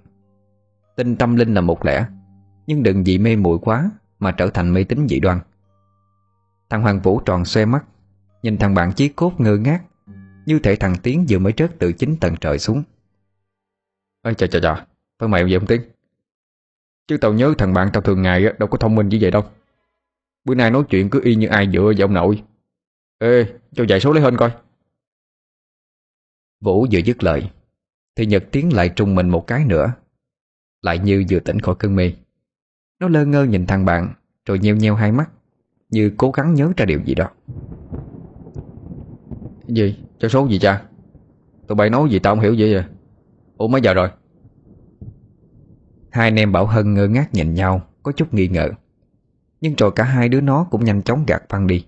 Tin tâm linh là một lẽ, Nhưng đừng vì mê muội quá Mà trở thành mê tín dị đoan. Thằng Hoàng Vũ tròn xoe mắt, Nhìn thằng bạn chí cốt ngơ ngác, Như thể thằng Tiến vừa mới rớt từ chính tầng trời xuống. Ê, chà chà chà Phải mày gì ông Tiến? Chứ tao nhớ thằng bạn tao thường ngày đâu có thông minh như vậy đâu. Bữa nay nói chuyện cứ y như ai dựa vào ông nội Ê cho dạy số lấy hơn coi Vũ vừa dứt lời Thì Nhật Tiến lại trùng mình một cái nữa Lại như vừa tỉnh khỏi cơn mê Nó lơ ngơ nhìn thằng bạn Rồi nheo nheo hai mắt như cố gắng nhớ ra điều gì đó Gì? Cho số gì cha? Tụi bay nói gì tao không hiểu vậy à Ủa mấy giờ rồi? Hai anh em Bảo Hân ngơ ngác nhìn nhau Có chút nghi ngờ nhưng rồi cả hai đứa nó cũng nhanh chóng gạt phăng đi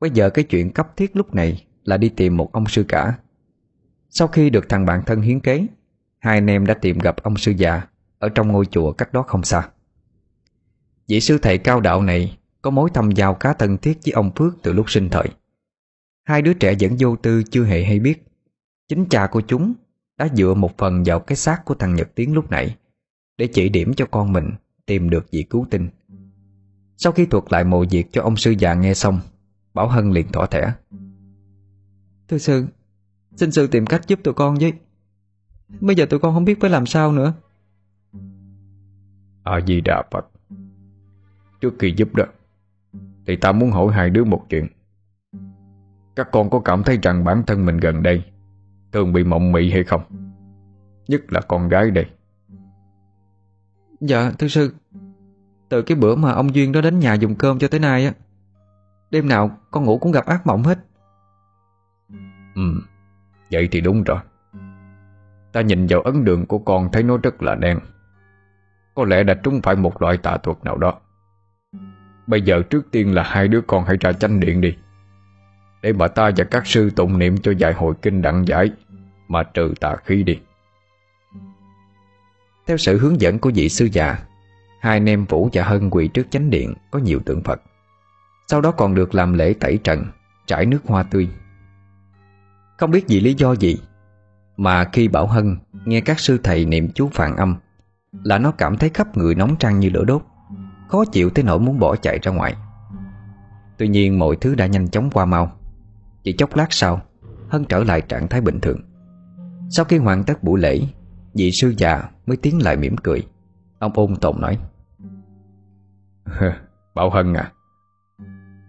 Bây giờ cái chuyện cấp thiết lúc này Là đi tìm một ông sư cả Sau khi được thằng bạn thân hiến kế, Hai anh em đã tìm gặp ông sư già Ở trong ngôi chùa cách đó không xa Vị sư thầy cao đạo này có mối thâm giao khá thân thiết với ông Phước từ lúc sinh thời. Hai đứa trẻ vẫn vô tư chưa hề hay biết. Chính cha của chúng đã dựa một phần vào cái xác của thằng Nhật Tiến lúc nãy để chỉ điểm cho con mình tìm được vị cứu tinh. Sau khi thuật lại mộ việc cho ông sư già nghe xong, Bảo Hân liền thỏa thẻ. Thưa sư, xin sư tìm cách giúp tụi con với. Bây giờ tụi con không biết phải làm sao nữa. A-di-đà Phật Trước khi giúp đó thì ta muốn hỏi hai đứa một chuyện Các con có cảm thấy rằng bản thân mình gần đây Thường bị mộng mị hay không Nhất là con gái đây Dạ thưa sư Từ cái bữa mà ông Duyên đó đến nhà dùng cơm cho tới nay á Đêm nào con ngủ cũng gặp ác mộng hết. Ừ Vậy thì đúng rồi. Ta nhìn vào ấn đường của con thấy nó rất là đen. Có lẽ đã trúng phải một loại tà thuật nào đó. Bây giờ trước tiên là hai đứa con hãy ra chánh điện đi Để bà ta và các sư tụng niệm cho dạy hội kinh đặng giải Mà trừ tà khí đi. Theo sự hướng dẫn của vị sư già Hai anh em Vũ và Hân quỳ trước chánh điện, Có nhiều tượng Phật. Sau đó còn được làm lễ tẩy trần, Trải nước hoa tươi. Không biết vì lý do gì, Mà khi Bảo Hân nghe các sư thầy niệm chú phạn âm, Là nó cảm thấy khắp người nóng trăng như lửa đốt, Khó chịu tới nỗi muốn bỏ chạy ra ngoài. Tuy nhiên mọi thứ đã nhanh chóng qua mau. Chỉ chốc lát sau, Hân trở lại trạng thái bình thường. Sau khi hoàn tất buổi lễ, Vị sư già mới tiến lại mỉm cười. Ông ôn tồn nói Bảo Hân à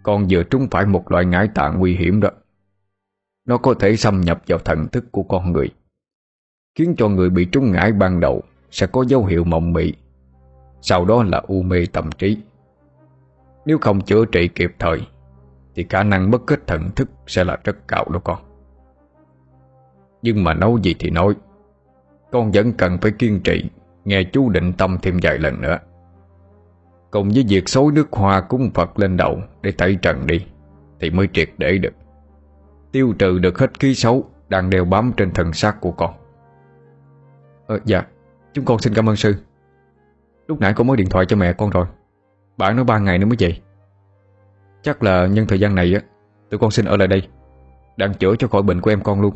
Con vừa trúng phải một loại ngải tạng nguy hiểm đó. Nó có thể xâm nhập vào thần thức của con người, Khiến cho người bị trúng ngải ban đầu Sẽ có dấu hiệu mộng mị, Sau đó là u mê tâm trí. Nếu không chữa trị kịp thời, Thì khả năng mất kết thần thức Sẽ là rất cao đó con. Nhưng mà nói gì thì nói, Con vẫn cần phải kiên trì Nghe chú định tâm thêm vài lần nữa. Cùng với việc xối nước hoa cúng Phật lên đầu Để tẩy trần đi, Thì mới triệt để được. Tiêu trừ được hết khí xấu Đang đeo bám trên thân xác của con. Ờ dạ Chúng con xin cảm ơn sư. Lúc nãy con mới điện thoại cho mẹ con rồi. Bạn nói ba ngày nữa mới về. Chắc là nhân thời gian này á, Tụi con xin ở lại đây. Đang chữa cho khỏi bệnh của em con luôn.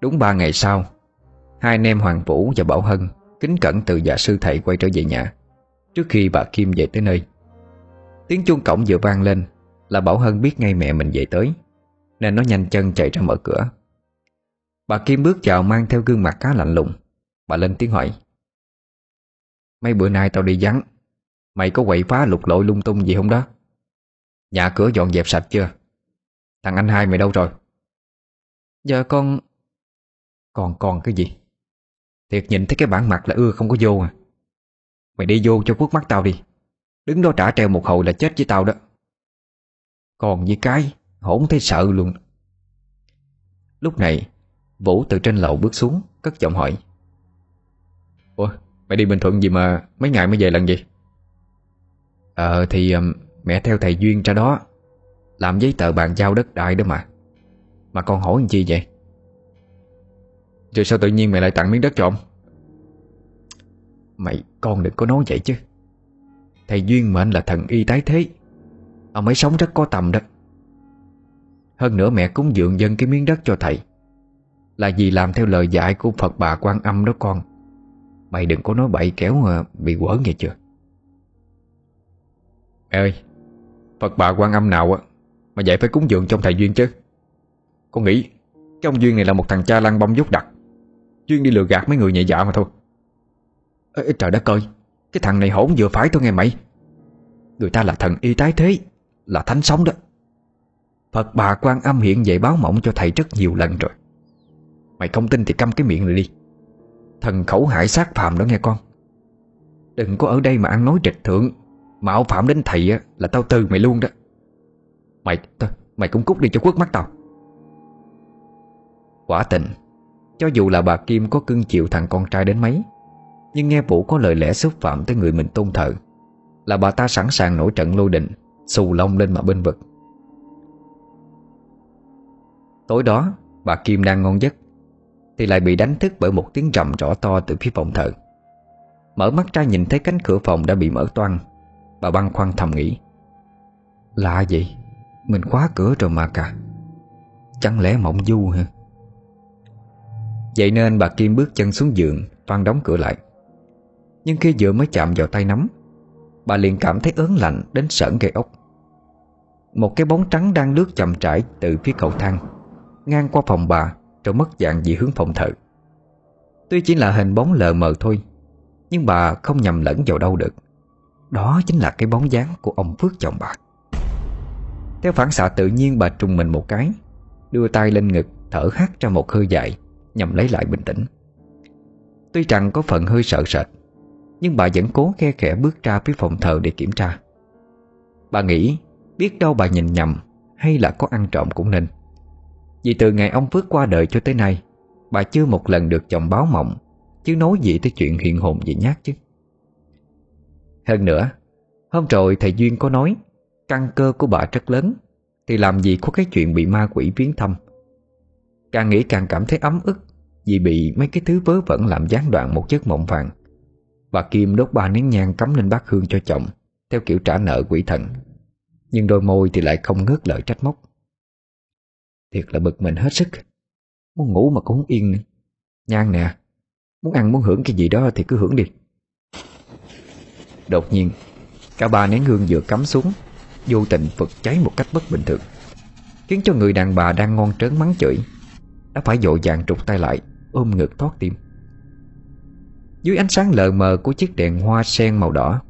Đúng ba ngày sau, Hai anh em Hoàng Vũ và Bảo Hân Kính cẩn từ giả sư thầy quay trở về nhà. Trước khi bà Kim về tới nơi, Tiếng chuông cổng vừa vang lên, Là Bảo Hân biết ngay mẹ mình về tới, Nên nó nhanh chân chạy ra mở cửa. Bà Kim bước vào mang theo gương mặt khá lạnh lùng. Bà lên tiếng hỏi, Mấy bữa nay tao đi vắng, Mày có quậy phá lục lội lung tung gì không đó? Nhà cửa dọn dẹp sạch chưa? Thằng anh hai mày đâu rồi? Giờ con, Còn còn cái gì? Thiệt nhìn thấy cái bản mặt là ưa không có vô à. Mày đi vô cho quốc mắt tao đi. Đứng đó trả treo một hồi là chết với tao đó. Còn với cái Hổn thấy sợ luôn. Lúc này Vũ từ trên lầu bước xuống Cất giọng hỏi. Ủa mày đi Bình Thuận gì mà Mấy ngày mới về lần gì? Ờ thì um, mẹ theo thầy Duyên ra đó. Làm giấy tờ bàn giao đất đai đó mà. Mà con hỏi làm chi vậy? Rồi sao tự nhiên mày lại tặng miếng đất cho ông? Mày, con đừng có nói vậy chứ. Thầy Duyên mệnh là thần y tái thế, Ông ấy sống rất có tầm đó. Hơn nữa mẹ cúng dượng dân cái miếng đất cho thầy. Là vì làm theo lời dạy của Phật bà quan âm đó con. Mày đừng có nói bậy kéo mà bị quở nghe chưa? Mẹ ơi Phật bà quan âm nào á, Mà dạy phải cúng dượng trong thầy Duyên chứ? Con nghĩ, Cái ông Duyên này là một thằng cha lăng bông dốt đặc chuyên đi lừa gạt mấy người nhẹ dạ mà thôi. Ê, Trời đất ơi Cái thằng này hỗn vừa phải thôi nghe mày. Người ta là thần y tái thế Là thánh sống đó. Phật bà quan âm hiện dạy báo mộng cho thầy rất nhiều lần rồi. Mày không tin thì câm cái miệng này đi. Thần khẩu hại sát phàm đó nghe con. Đừng có ở đây mà ăn nói trịch thượng. Mạo phạm đến thầy á, là tao từ mày luôn đó. Mày Mày cũng cút đi cho quất mắt tao. Quả tình. Cho dù là bà Kim có cưng chịu thằng con trai đến mấy, Nhưng nghe Vũ có lời lẽ xúc phạm tới người mình tôn thờ, Là bà ta sẵn sàng nổi trận lôi đình, Xù lông lên mà bên vực. Tối đó, Bà Kim đang ngon giấc, Thì lại bị đánh thức bởi một tiếng rầm rõ to từ phía phòng thờ. Mở mắt ra nhìn thấy cánh cửa phòng đã bị mở toang, Bà băn khoăn thầm nghĩ, Lạ gì Mình khóa cửa rồi mà cả Chẳng lẽ mộng du hả? Vậy nên bà Kim bước chân xuống giường Toan đóng cửa lại. Nhưng khi vừa mới chạm vào tay nắm, Bà liền cảm thấy ớn lạnh đến sởn gây ốc. Một cái bóng trắng đang lướt chậm rãi Từ phía cầu thang, Ngang qua phòng bà, Rồi mất dạng về hướng phòng thờ. Tuy chỉ là hình bóng lờ mờ thôi, Nhưng bà không nhầm lẫn vào đâu được. Đó chính là cái bóng dáng của ông Phước chồng bà. Theo phản xạ tự nhiên, bà trùng mình một cái, Đưa tay lên ngực, Thở hắt ra một hơi dài. Nhằm lấy lại bình tĩnh. Tuy rằng có phần hơi sợ sệt, Nhưng bà vẫn cố khe khẽ bước ra phía phòng thờ để kiểm tra. Bà nghĩ, Biết đâu bà nhìn nhầm Hay là có ăn trộm cũng nên. Vì từ ngày ông Phước qua đời cho tới nay, Bà chưa một lần được chồng báo mộng, Chứ nói gì tới chuyện hiện hồn gì nhát chứ. Hơn nữa, Hôm rồi thầy Duyên có nói, Căn cơ của bà rất lớn, Thì làm gì có cái chuyện bị ma quỷ viếng thăm. Càng nghĩ càng cảm thấy ấm ức Vì bị mấy cái thứ vớ vẩn làm gián đoạn một giấc mộng vàng. Bà Kim đốt ba nén nhang cắm lên bát hương cho chồng, Theo kiểu trả nợ quỷ thần. Nhưng đôi môi thì lại không ngớt lời trách móc. Thiệt là bực mình hết sức. Muốn ngủ mà cũng không yên nữa. Nhang nè, Muốn ăn muốn hưởng cái gì đó thì cứ hưởng đi. Đột nhiên, Cả ba nén hương vừa cắm xuống, Vô tình phật cháy một cách bất bình thường, Khiến cho người đàn bà đang ngon trớn mắng chửi. Đã phải dội vàng trục tay lại, Ôm ngực thoát tim. Dưới ánh sáng lờ mờ của chiếc đèn hoa sen màu đỏ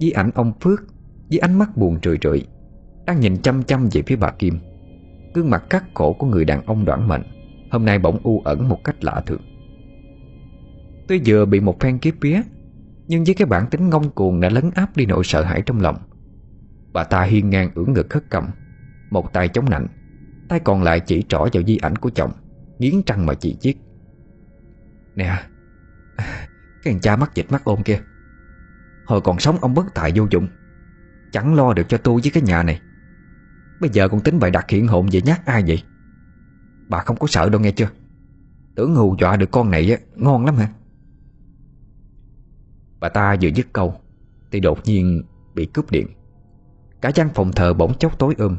Với ảnh ông Phước Với ánh mắt buồn trười trượi Đang nhìn chăm chăm về phía bà Kim, Gương mặt cắt cổ của người đàn ông đoản mệnh, Hôm nay bỗng u ẩn một cách lạ thường. Tuy vừa bị một phen kiếp vía, Nhưng với cái bản tính ngông cuồng đã lấn áp đi nỗi sợ hãi trong lòng, Bà ta hiên ngang ưỡn ngực khất cầm, Một tay chống nạnh, Tay còn lại chỉ trỏ vào di ảnh của chồng. Nghiến trăng mà chỉ chiếc, Nè Cái thằng cha mắc dịch mắc ôm kia Hồi còn sống ông bất tài vô dụng Chẳng lo được cho tôi với cái nhà này. Bây giờ còn tính bày đặt hiện hồn về nhát ai vậy? Bà không có sợ đâu nghe chưa? Tưởng hù dọa được con này á, ngon lắm hả? Bà ta vừa dứt câu Thì đột nhiên bị cúp điện. Cả gian phòng thờ bỗng chốc tối ôm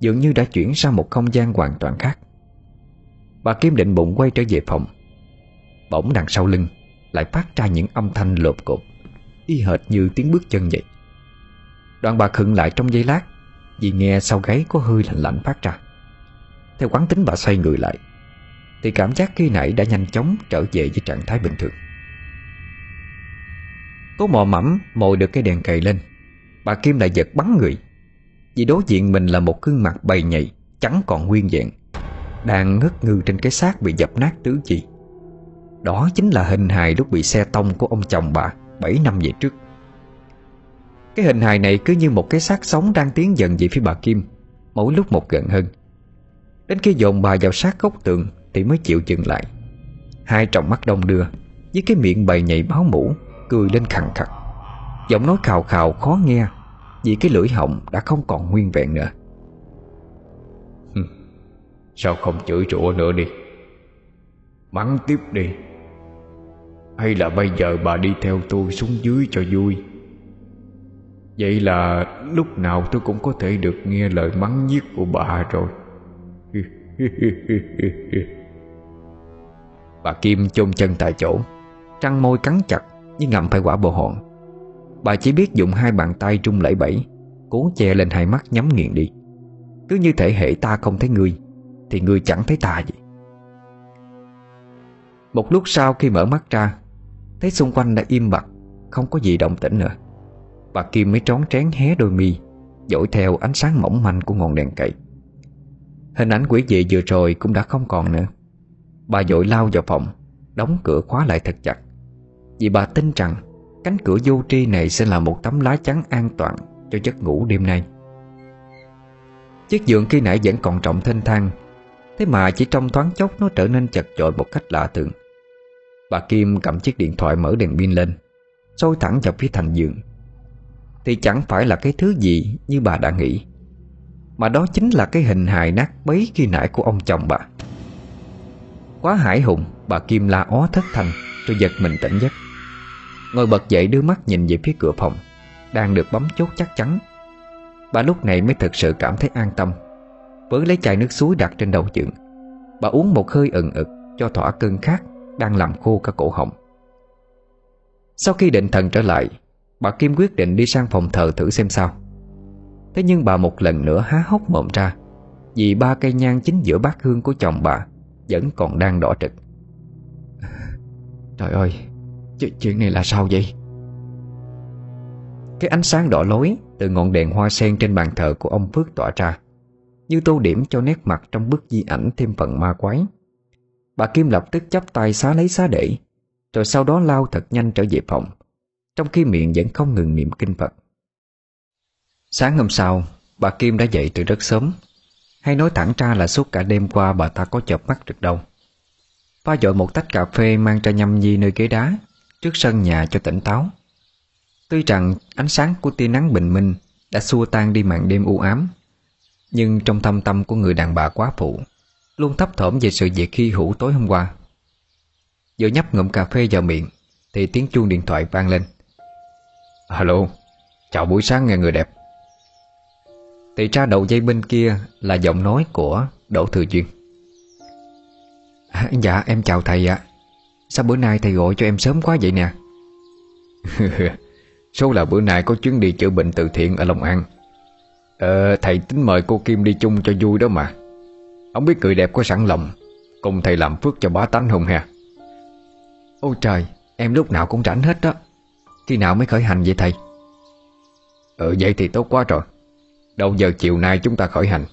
Dường như đã chuyển sang một không gian hoàn toàn khác. Bà Kim định bụng quay trở về phòng. Bỗng đằng sau lưng Lại phát ra những âm thanh lộp cộp, Y hệt như tiếng bước chân vậy. Đoạn bà khựng lại trong giây lát, Vì nghe sau gáy có hơi lạnh lạnh phát ra. Theo quán tính bà xoay người lại, Thì cảm giác khi nãy đã nhanh chóng trở về với trạng thái bình thường. Cố mò mẫm mồi được cái đèn cày lên, Bà Kim lại giật bắn người. Vì đối diện mình là một gương mặt bầy nhầy Chẳng còn nguyên vẹn. Đang ngất ngư trên cái xác bị dập nát tứ chi. Đó chính là hình hài lúc bị xe tông của ông chồng bà 7 năm về trước. Cái hình hài này cứ như một cái xác sống đang tiến dần về phía bà Kim, Mỗi lúc một gần hơn. Đến khi dồn bà vào sát góc tường Thì mới chịu dừng lại. Hai tròng mắt đông đưa, Với cái miệng bầy nhảy báo mũ Cười lên khẳng khặt. Giọng nói khào khào khó nghe, Vì cái lưỡi họng đã không còn nguyên vẹn nữa. Sao không chửi rủa nữa đi? Mắng tiếp đi. Hay là bây giờ bà đi theo tôi xuống dưới cho vui? Vậy là lúc nào tôi cũng có thể được nghe lời mắng nhiếc của bà rồi. Bà Kim chôn chân tại chỗ, Trăng môi cắn chặt như ngậm phải quả bồ hòn. Bà chỉ biết dùng hai bàn tay trung lẫy bẫy Cố che lên hai mắt nhắm nghiền đi. Cứ như thể hệ ta không thấy người. Thì ngươi chẳng thấy tà gì. Một lúc sau khi mở mắt ra, Thấy xung quanh đã im bặt, Không có gì động tĩnh nữa. Bà Kim mới trón trén hé đôi mi, Dội theo ánh sáng mỏng manh của ngọn đèn cậy. Hình ảnh quỷ dị vừa rồi cũng đã không còn nữa. Bà dội lao vào phòng, Đóng cửa khóa lại thật chặt. Vì bà tin rằng, Cánh cửa vô tri này sẽ là một tấm lá chắn an toàn Cho giấc ngủ đêm nay. Chiếc giường khi nãy vẫn còn trọng thênh thang Thế mà chỉ trong thoáng chốc Nó trở nên chật chội một cách lạ thường. Bà Kim cầm chiếc điện thoại mở đèn pin lên Sôi thẳng vào phía thành giường. Thì chẳng phải là cái thứ gì Như bà đã nghĩ, Mà đó chính là cái hình hài nát bấy khi nãy của ông chồng bà. Quá hải hùng, Bà Kim la ó thất thanh, Rồi giật mình tỉnh giấc. Ngồi bật dậy đưa mắt nhìn về phía cửa phòng, Đang được bấm chốt chắc chắn. Bà lúc này mới thực sự cảm thấy an tâm. Với lấy chai nước suối đặt trên đầu giường. Bà uống một hơi ừng ực Cho thỏa cơn khát Đang làm khô cả cổ họng. Sau khi định thần trở lại, Bà Kim quyết định đi sang phòng thờ thử xem sao. Thế nhưng bà một lần nữa há hốc mồm ra, Vì ba cây nhang chính giữa bát hương của chồng bà Vẫn còn đang đỏ trực Trời ơi Chuyện này là sao vậy? Cái ánh sáng đỏ lối Từ ngọn đèn hoa sen trên bàn thờ của ông Phước tỏa ra. Như tô điểm cho nét mặt trong bức di ảnh thêm phần ma quái. Bà Kim lập tức chắp tay xá lấy xá để, Rồi sau đó lao thật nhanh trở về phòng, Trong khi miệng vẫn không ngừng niệm kinh Phật. Sáng hôm sau, Bà Kim đã dậy từ rất sớm, Hay nói thẳng ra là suốt cả đêm qua bà ta có chợp mắt được đâu. Pha dội một tách cà phê mang ra nhâm nhi nơi ghế đá, Trước sân nhà cho tỉnh táo. Tuy rằng ánh sáng của tia nắng bình minh Đã xua tan đi màn đêm u ám nhưng trong thâm tâm của người đàn bà quá phụ, Luôn thấp thỏm về sự việc khi hữu tối hôm qua. Vừa nhấp ngụm cà phê vào miệng, Thì tiếng chuông điện thoại vang lên. Alo, Chào buổi sáng nghe người đẹp. Thì ra đầu dây bên kia Là giọng nói của Đỗ Thừa Duyên. À, dạ em chào thầy ạ. Sao bữa nay thầy gọi cho em sớm quá vậy nè? Số là bữa nay có chuyến đi chữa bệnh từ thiện ở Long An. Ờ thầy tính mời cô Kim đi chung cho vui đó mà. Không biết người đẹp có sẵn lòng, Cùng thầy làm phước cho bá tánh không ha? Ôi trời, Em lúc nào cũng rảnh hết đó. Khi nào mới khởi hành vậy thầy? Ừ vậy thì tốt quá rồi. Đầu giờ chiều nay chúng ta khởi hành.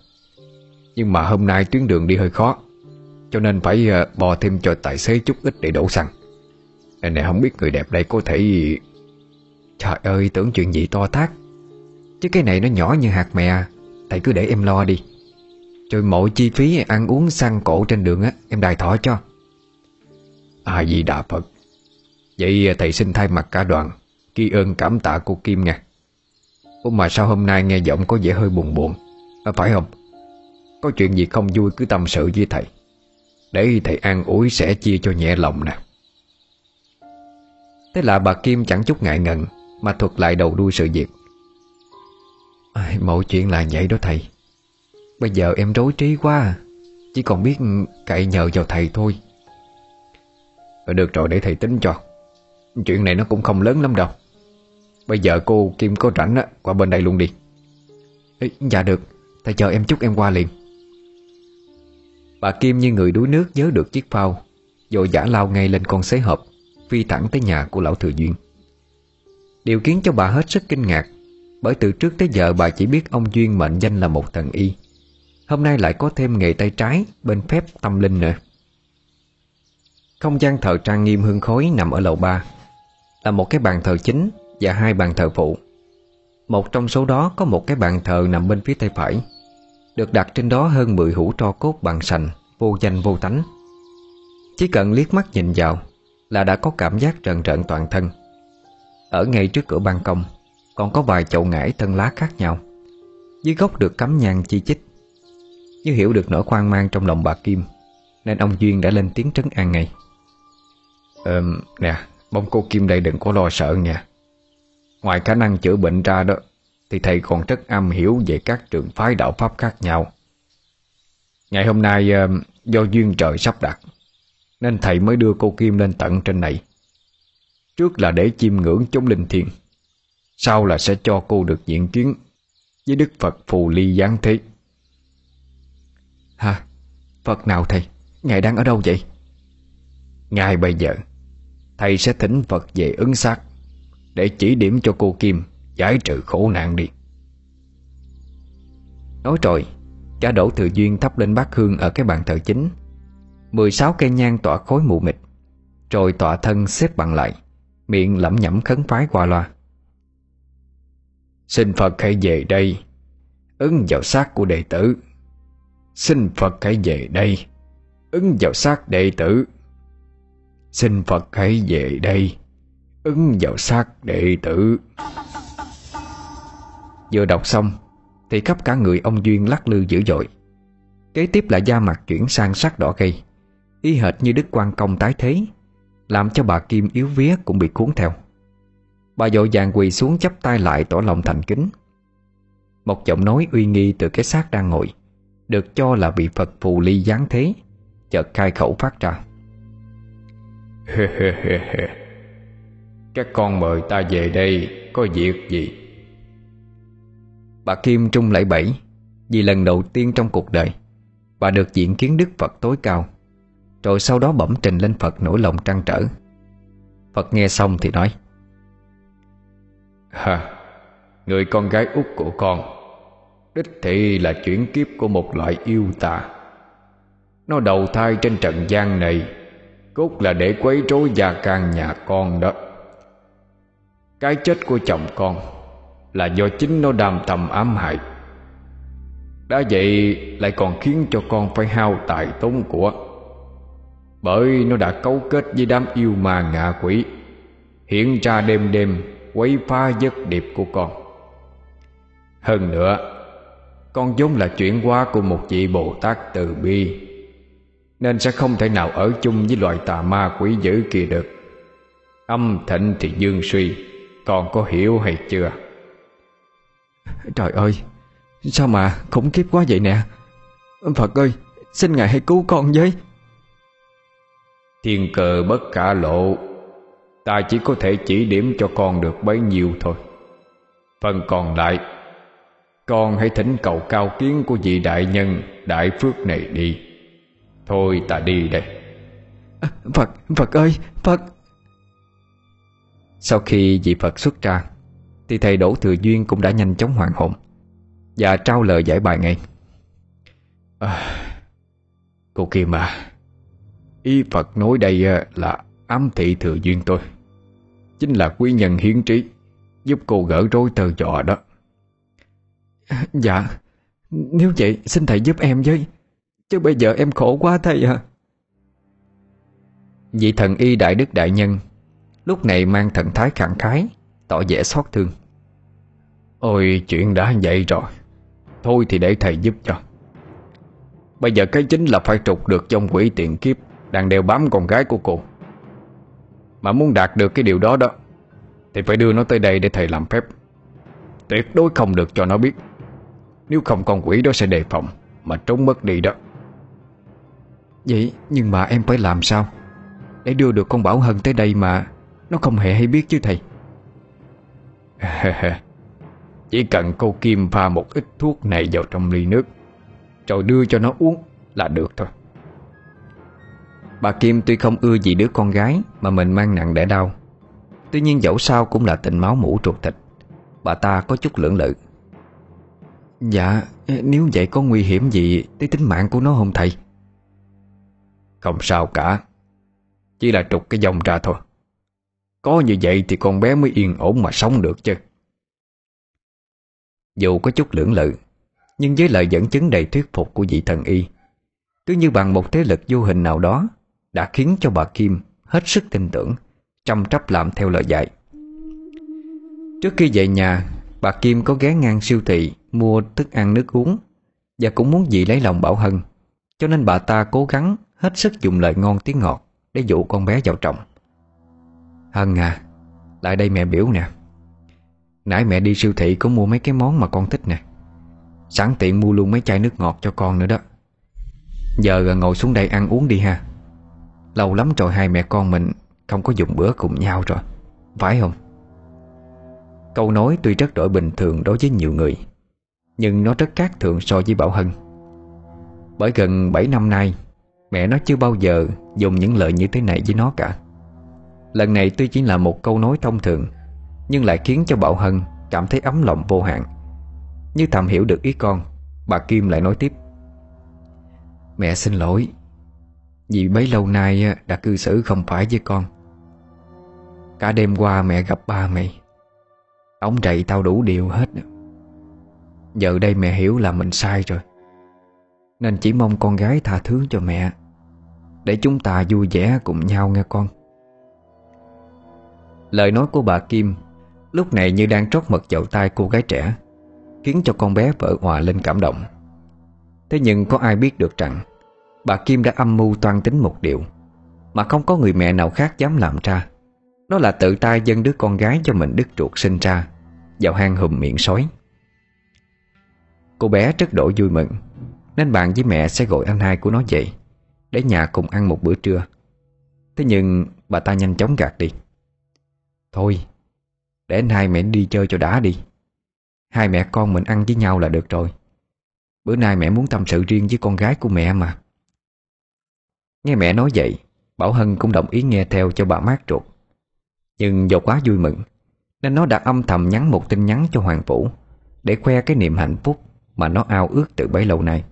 Nhưng mà hôm nay tuyến đường đi hơi khó, Cho nên phải ờ, bò thêm cho tài xế chút ít để đổ xăng. Này, không biết người đẹp đây có thể Trời ơi, tưởng chuyện gì to tát. Chứ cái này nó nhỏ như hạt mè. Thầy cứ để em lo đi. Rồi mọi chi phí ăn uống xăng cổ trên đường á Em đài thọ cho. À gì đà Phật. Vậy thầy xin thay mặt cả đoàn Ghi ơn cảm tạ cô Kim nha. Ủa mà sao hôm nay nghe giọng có vẻ hơi buồn buồn? À, Phải không? Có chuyện gì không vui cứ tâm sự với thầy. Để thầy an ủi sẽ chia cho nhẹ lòng nè. Thế là bà Kim chẳng chút ngại ngần Mà thuật lại đầu đuôi sự việc à, Mọi chuyện là vậy đó thầy. Bây giờ em rối trí quá à. Chỉ còn biết cậy nhờ vào thầy thôi. Ờ, được rồi để thầy tính cho. Chuyện này nó cũng không lớn lắm đâu. Bây giờ cô Kim có rảnh á Qua bên đây luôn đi. Ê, Dạ được. Thầy chờ em chút em qua liền. Bà Kim như người đuối nước nhớ được chiếc phao Rồi giả lao ngay lên con xế hộp Phi thẳng tới nhà của lão Thừa Duyên. Điều khiến cho bà hết sức kinh ngạc bởi từ trước tới giờ bà chỉ biết ông Duyên mệnh danh là một thần y. Hôm nay lại có thêm nghề tay trái Bên phép tâm linh nữa. Không gian thờ trang nghiêm hương khói nằm ở lầu ba, Là một cái bàn thờ chính Và hai bàn thờ phụ. Một trong số đó có một cái bàn thờ nằm bên phía tay phải, Được đặt trên đó hơn 10 hũ tro cốt bằng sành, Vô danh vô tánh. Chỉ cần liếc mắt nhìn vào Là đã có cảm giác rần rợn toàn thân. Ở ngay trước cửa ban công còn có vài chậu ngải thân lá khác nhau. Dưới gốc được cắm nhang chi chích Như hiểu được nỗi khoan mang trong lòng bà Kim Nên ông Duyên đã lên tiếng trấn an ngay. Ờ, nè, mong cô Kim đây đừng có lo sợ nha. Ngoài khả năng chữa bệnh ra đó Thì thầy còn rất am hiểu về các trường phái đạo Pháp khác nhau. Ngày hôm nay do duyên trời sắp đặt Nên thầy mới đưa cô Kim lên tận trên này. Trước là để chiêm ngưỡng chống linh thiền sau là sẽ cho cô được diện kiến Với Đức Phật Phù Ly Giáng Thế Hả? Phật nào thầy? Ngài đang ở đâu vậy? ngài bây giờ, Thầy sẽ thỉnh Phật về ứng xác Để chỉ điểm cho cô Kim Giải trừ khổ nạn đi Nói rồi Cả đổ thừa duyên thắp lên bát hương Ở cái bàn thờ chính 16 cây nhang tỏa khối mù mịt, Rồi tọa thân xếp bằng lại, Miệng lẩm nhẩm khấn phái qua loa Xin Phật hãy về đây. Ứng vào xác của đệ tử. Xin Phật hãy về đây. Ứng vào xác đệ tử. Xin Phật hãy về đây. Ứng vào xác đệ tử. Vừa đọc xong, Thì khắp cả người ông Duyên lắc lư dữ dội. Kế tiếp là da mặt chuyển sang sắc đỏ gây Y hệt như Đức quan Công tái thế, Làm cho bà Kim yếu vía cũng bị cuốn theo. Bà dội vàng quỳ xuống chắp tay lại tỏ lòng thành kính. Một giọng nói uy nghi từ cái xác đang ngồi Được cho là bị Phật phù ly giáng thế Chợt khai khẩu phát ra. Các con mời ta về đây Có việc gì? Bà Kim trung lẫy bẫy Vì lần đầu tiên trong cuộc đời Bà được diện kiến Đức Phật tối cao Rồi sau đó bẩm trình lên Phật nỗi lòng trăn trở. Phật nghe xong thì nói ha, người con gái út của con, Đích thị là chuyển kiếp của một loại yêu tà. Nó đầu thai trên trần gian này, Cốt là để quấy rối gia can nhà con đó. Cái chết của chồng con Là do chính nó đam thầm ám hại. Đã vậy lại còn khiến cho con phải hao tài tốn của. Bởi nó đã cấu kết với đám yêu ma ngạ quỷ, Hiện ra đêm đêm quấy phá giấc điệp của con. Hơn nữa Con vốn là chuyển hóa của một vị Bồ Tát từ bi Nên sẽ không thể nào ở chung với loại tà ma quỷ dữ kia được. Âm thịnh thì dương suy Con có hiểu hay chưa? Trời ơi Sao mà khủng khiếp quá vậy nè? Phật ơi Xin Ngài hãy cứu con với. Thiên cờ bất cả lộ Ta chỉ có thể chỉ điểm cho con được bấy nhiêu thôi. Phần còn lại Con hãy thỉnh cầu cao kiến của vị đại nhân Đại phước này đi. Thôi ta đi đây. À, Phật, Phật ơi, Phật. Sau khi vị Phật xuất ra Thì thầy Đỗ Thừa Duyên cũng đã nhanh chóng hoàn hồn Và trao lời giải bài ngay. À, Cô Kim à Ý Phật nói đây là Ám thị thừa duyên tôi Chính là quý nhân hiến trí Giúp cô gỡ rối tơ dọ đó. Dạ Nếu vậy xin thầy giúp em với Chứ bây giờ em khổ quá thầy à Vị thần y đại đức đại nhân Lúc này mang thần thái khẳng khái Tỏ vẻ xót thương. Ôi chuyện đã vậy rồi Thôi thì để thầy giúp cho. Bây giờ cái chính là phải trục được trong quỷ tiện kiếp Đang đeo bám con gái của cô Mà muốn đạt được cái điều đó đó Thì phải đưa nó tới đây để thầy làm phép. Tuyệt đối không được cho nó biết. Nếu không con quỷ đó sẽ đề phòng Mà trốn mất đi đó. Vậy nhưng mà em phải làm sao? Để đưa được con Bảo Hân tới đây mà Nó không hề hay biết chứ thầy. Chỉ cần cô Kim pha một ít thuốc này vào trong ly nước Rồi đưa cho nó uống là được thôi Bà Kim tuy không ưa gì đứa con gái Mà mình mang nặng để đau. Tuy nhiên dẫu sao cũng là tình máu mũ ruột thịt. Bà ta có chút lưỡng lự. Dạ Nếu vậy có nguy hiểm gì Tới tính mạng của nó không thầy? Không sao cả. Chỉ là trục cái dòng ra thôi. Có như vậy thì con bé mới yên ổn mà sống được chứ. Dù có chút lưỡng lự, Nhưng với lời dẫn chứng đầy thuyết phục của vị thần y, Cứ như bằng một thế lực vô hình nào đó đã khiến cho bà Kim hết sức tin tưởng, chăm trắp làm theo lời dạy. Trước khi về nhà, Bà Kim có ghé ngang siêu thị Mua thức ăn nước uống Và cũng muốn dị lấy lòng Bảo Hân, Cho nên bà ta cố gắng Hết sức dùng lời ngon tiếng ngọt Để dụ con bé vào trọng Hân à Lại đây mẹ biểu nè. Nãy mẹ đi siêu thị có mua mấy cái món mà con thích nè. Sẵn tiện mua luôn mấy chai nước ngọt cho con nữa đó. Giờ ngồi xuống đây ăn uống đi ha. Lâu lắm rồi hai mẹ con mình Không có dùng bữa cùng nhau rồi, Phải không? Câu nói tuy rất đổi bình thường đối với nhiều người, Nhưng nó rất khác thường so với Bảo Hân. Bởi gần 7 năm nay, Mẹ nó chưa bao giờ dùng những lời như thế này với nó cả. Lần này tuy chỉ là một câu nói thông thường, Nhưng lại khiến cho Bảo Hân cảm thấy ấm lòng vô hạn. Như thầm hiểu được ý con, Bà Kim lại nói tiếp. Mẹ xin lỗi vì bấy lâu nay đã cư xử không phải với con. Cả đêm qua mẹ gặp ba mày. Ông dạy tao đủ điều hết Giờ đây mẹ hiểu là mình sai rồi. Nên chỉ mong con gái tha thứ cho mẹ, Để chúng ta vui vẻ cùng nhau nghe con. Lời nói của bà Kim Lúc này như đang trót mật vào tay cô gái trẻ, Khiến cho con bé vỡ hòa lên cảm động. Thế nhưng có ai biết được rằng Bà Kim đã âm mưu toan tính một điều Mà không có người mẹ nào khác dám làm ra. Đó là tự tay dâng đứa con gái cho mình đứt ruột sinh ra Vào hang hùm miệng sói. Cô bé rất đổi vui mừng, Nên bạn với mẹ sẽ gọi anh hai của nó dậy Để nhà cùng ăn một bữa trưa. Thế nhưng bà ta nhanh chóng gạt đi. Thôi, Để anh hai mẹ đi chơi cho đã đi. Hai mẹ con mình ăn với nhau là được rồi. Bữa nay mẹ muốn tâm sự riêng với con gái của mẹ mà. Nghe mẹ nói vậy Bảo Hân cũng đồng ý nghe theo cho bà mát ruột. Nhưng do quá vui mừng Nên nó đã âm thầm nhắn một tin nhắn cho Hoàng Vũ Để khoe cái niềm hạnh phúc Mà nó ao ước từ bấy lâu nay.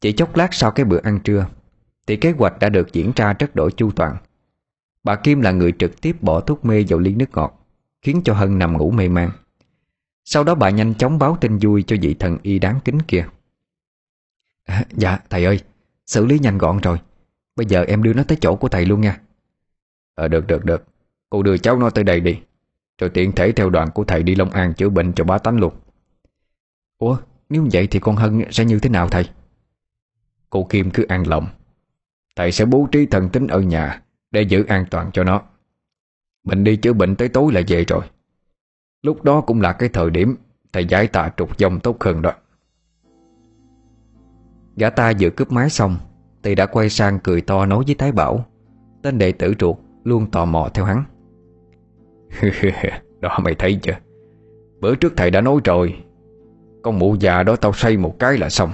Chỉ chốc lát sau cái bữa ăn trưa Thì kế hoạch đã được diễn ra rất đổi chu toàn. Bà Kim là người trực tiếp bỏ thuốc mê vào ly nước ngọt Khiến cho Hân nằm ngủ mê man. Sau đó bà nhanh chóng báo tin vui cho vị thần y đáng kính kia. À, Dạ thầy ơi. Xử lý nhanh gọn rồi. Bây giờ em đưa nó tới chỗ của thầy luôn nha. Ờ được được được. Cô đưa cháu nó tới đây đi. Rồi tiện thể theo đoàn của thầy đi Long An chữa bệnh cho bá tánh luôn. Ủa, nếu vậy thì con Hân sẽ như thế nào thầy? Cô Kim cứ an lòng. Thầy sẽ bố trí thần tính ở nhà Để giữ an toàn cho nó. Mình đi chữa bệnh tới tối là về rồi. Lúc đó cũng là cái thời điểm Thầy giải tạ trục dòng tốt hơn đó. Gã ta vừa cướp máy xong, Thì đã quay sang cười to nói với Thái Bảo. Tên đệ tử ruột luôn tò mò theo hắn. Đó mày thấy chưa? Bữa trước thầy đã nói rồi, Con mụ già đó tao xây một cái là xong.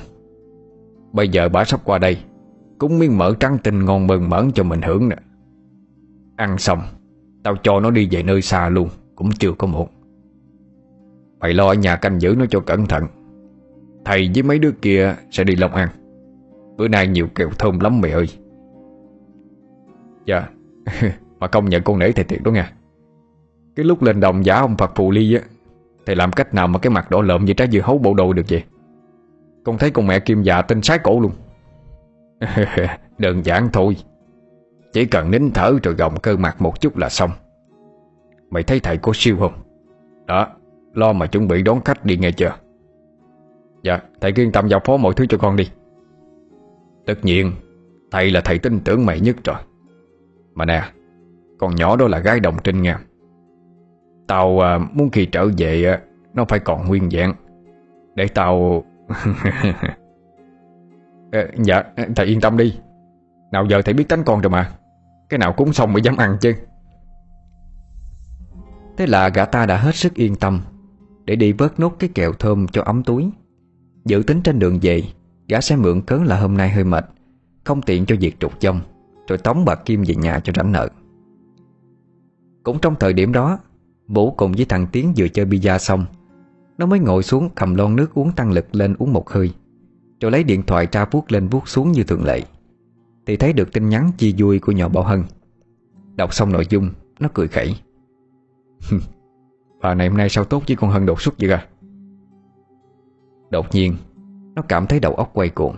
Bây giờ bà sắp qua đây, Cúng miếng mỡ trắng tinh ngon mừng mởn cho mình hưởng nè. Ăn xong, Tao cho nó đi về nơi xa luôn, Cũng chưa có muộn. Mày lo ở nhà canh giữ nó cho cẩn thận. Thầy với mấy đứa kia sẽ đi Long An. Bữa nay nhiều kẹo thơm lắm mày ơi. Dạ Mà công nhận con nể thầy thiệt đó nha. Cái lúc lên đồng giả ông Phật Phù Ly á, Thầy làm cách nào mà cái mặt đỏ lợm Như trái dưa hấu bộ đồ được vậy? Con thấy con mẹ kim dạ tinh sái cổ luôn. Đơn giản thôi. Chỉ cần nín thở rồi gồng cơ mặt một chút là xong. Mày thấy thầy có siêu không? Đó, Lo mà chuẩn bị đón khách đi nghe chưa? Dạ thầy yên tâm giao phó mọi thứ cho con đi. Tất nhiên Thầy là thầy tin tưởng mày nhất rồi. Mà nè Con nhỏ đó là gái đồng trinh nha Tao à, muốn khi trở về à, Nó phải còn nguyên vẹn Để tao à, Dạ thầy yên tâm đi. Nào giờ thầy biết tánh con rồi mà. Cái nào cúng xong mới dám ăn chứ. Thế là gã ta đã hết sức yên tâm Để đi vớt nốt cái kẹo thơm cho ấm túi. Dự tính trên đường về, Gã sẽ mượn cớ là hôm nay hơi mệt, Không tiện cho việc trục dông Rồi tống bà Kim về nhà cho rảnh nợ. Cũng trong thời điểm đó, Vũ cùng với thằng Tiến vừa chơi pizza xong, Nó mới ngồi xuống cầm lon nước uống tăng lực lên uống một hơi, Rồi lấy điện thoại tra vuốt lên vuốt xuống như thường lệ, Thì thấy được tin nhắn chia vui của nhỏ Bảo Hân. Đọc xong nội dung, Nó cười khẩy. Bà này hôm nay sao tốt với con Hân đột xuất vậy à? Đột nhiên Nó cảm thấy đầu óc quay cuồng.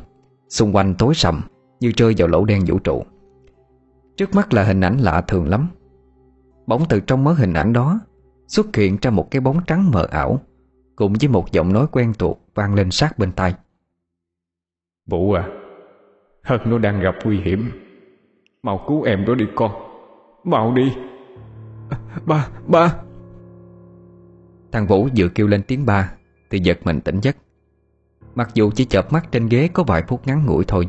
Xung quanh tối sầm Như rơi vào lỗ đen vũ trụ. Trước mắt là hình ảnh lạ thường lắm. Bỗng từ trong mớ hình ảnh đó Xuất hiện ra một cái bóng trắng mờ ảo Cùng với một giọng nói quen thuộc Vang lên sát bên tai. Vũ à Hân nó đang gặp nguy hiểm. Mau cứu em đó đi con. Mau đi. Ba, ba. Thằng Vũ vừa kêu lên tiếng ba Thì giật mình tỉnh giấc Mặc dù chỉ chợp mắt trên ghế có vài phút ngắn ngủi thôi,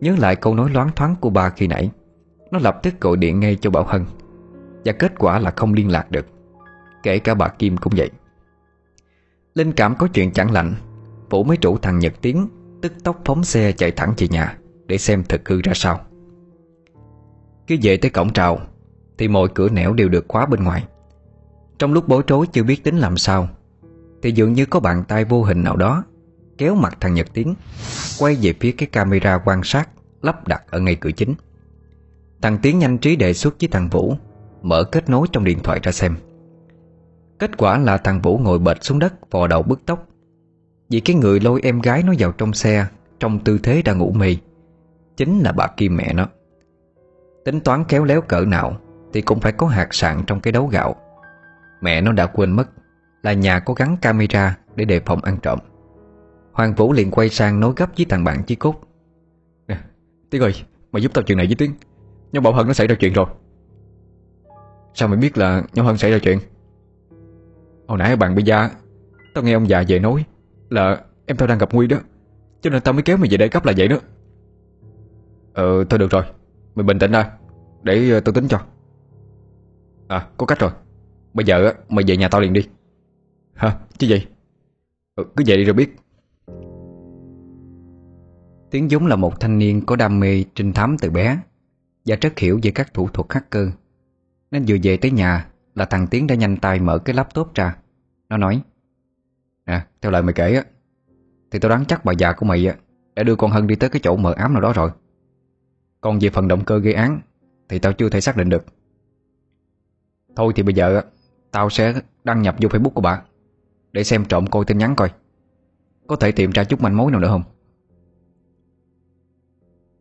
Nhớ lại câu nói loáng thoáng của ba khi nãy, Nó lập tức gọi điện ngay cho Bảo Hân, Và kết quả là không liên lạc được, Kể cả bà Kim cũng vậy. Linh cảm có chuyện chẳng lành, Vũ mới trụ thằng Nhật Tiến Tức tốc phóng xe chạy thẳng về nhà Để xem thực hư ra sao. Khi về tới cổng trào, Thì mọi cửa nẻo đều được khóa bên ngoài. Trong lúc bối rối chưa biết tính làm sao, Thì dường như có bàn tay vô hình nào đó Kéo mặt thằng Nhật Tiến, Quay về phía cái camera quan sát Lắp đặt ở ngay cửa chính. Thằng Tiến nhanh trí đề xuất với thằng Vũ, Mở kết nối trong điện thoại ra xem. Kết quả là thằng Vũ ngồi bệt xuống đất, Vò đầu bứt tóc. Vì cái người lôi em gái nó vào trong xe, Trong tư thế đang ngủ mì Chính là bà Kim mẹ nó. Tính toán kéo léo cỡ nào Thì cũng phải có hạt sạn trong cái đấu gạo. Mẹ nó đã quên mất Là nhà có gắn camera Để đề phòng ăn trộm. Hoàng Vũ liền quay sang nói gấp với thằng bạn Chí Cốt. Nè Tiến ơi Mày giúp tao chuyện này với Tiến. Nhóm Bảo Hân nó xảy ra chuyện rồi. Sao mày biết là nhóm Hân xảy ra chuyện? Hồi nãy bạn bây giờ Tao nghe ông già về nói Là em tao đang gặp nguy đó Cho nên tao mới kéo mày về đây cấp là vậy đó. Ờ thôi được rồi Mày bình tĩnh ra Để uh, tôi tính cho. À có cách rồi. Bây giờ mày về nhà tao liền đi. Hả? Chứ gì? Ừ, Cứ về đi rồi biết Tiến Dũng là một thanh niên có đam mê trinh thám từ bé Và rất hiểu về các thủ thuật hacker. Nên vừa về tới nhà là thằng Tiến đã nhanh tay mở cái laptop ra. Nó nói À, theo lời mày kể á Thì tao đoán chắc bà già của mày á Đã đưa con Hân đi tới cái chỗ mờ ám nào đó rồi. Còn về phần động cơ gây án Thì tao chưa thể xác định được. Thôi thì bây giờ Tao sẽ đăng nhập vô Facebook của bà Để xem trộm coi tin nhắn coi. Có thể tìm ra chút manh mối nào nữa không?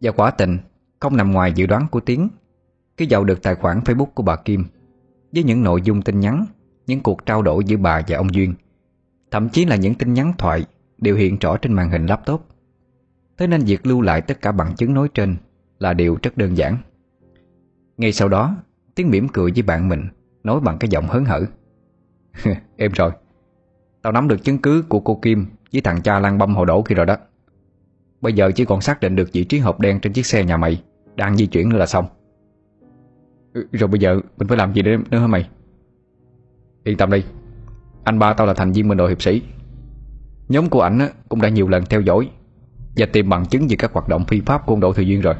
Và quả tình Không nằm ngoài dự đoán của Tiến. Khi giàu được tài khoản Facebook của bà Kim, Với những nội dung tin nhắn, Những cuộc trao đổi giữa bà và ông Duyên, Thậm chí là những tin nhắn thoại Đều hiện rõ trên màn hình laptop. Thế nên việc lưu lại tất cả bằng chứng nói trên Là điều rất đơn giản. Ngay sau đó, Tiến mỉm cười với bạn mình, Nói bằng cái giọng hớn hở. Em rồi, Tao nắm được chứng cứ của cô Kim Với thằng cha lang băm hồ đổ kia rồi đó. Bây giờ chỉ còn xác định được vị trí hộp đen Trên chiếc xe nhà mày. Đang di chuyển nữa là xong. Ừ, Rồi bây giờ mình phải làm gì nữa, nữa hả mày? Yên tâm đi. Anh ba tao là thành viên bên đội hiệp sĩ. Nhóm của ảnh cũng đã nhiều lần theo dõi Và tìm bằng chứng về các hoạt động phi pháp của ông Đỗ Thừa Duyên rồi.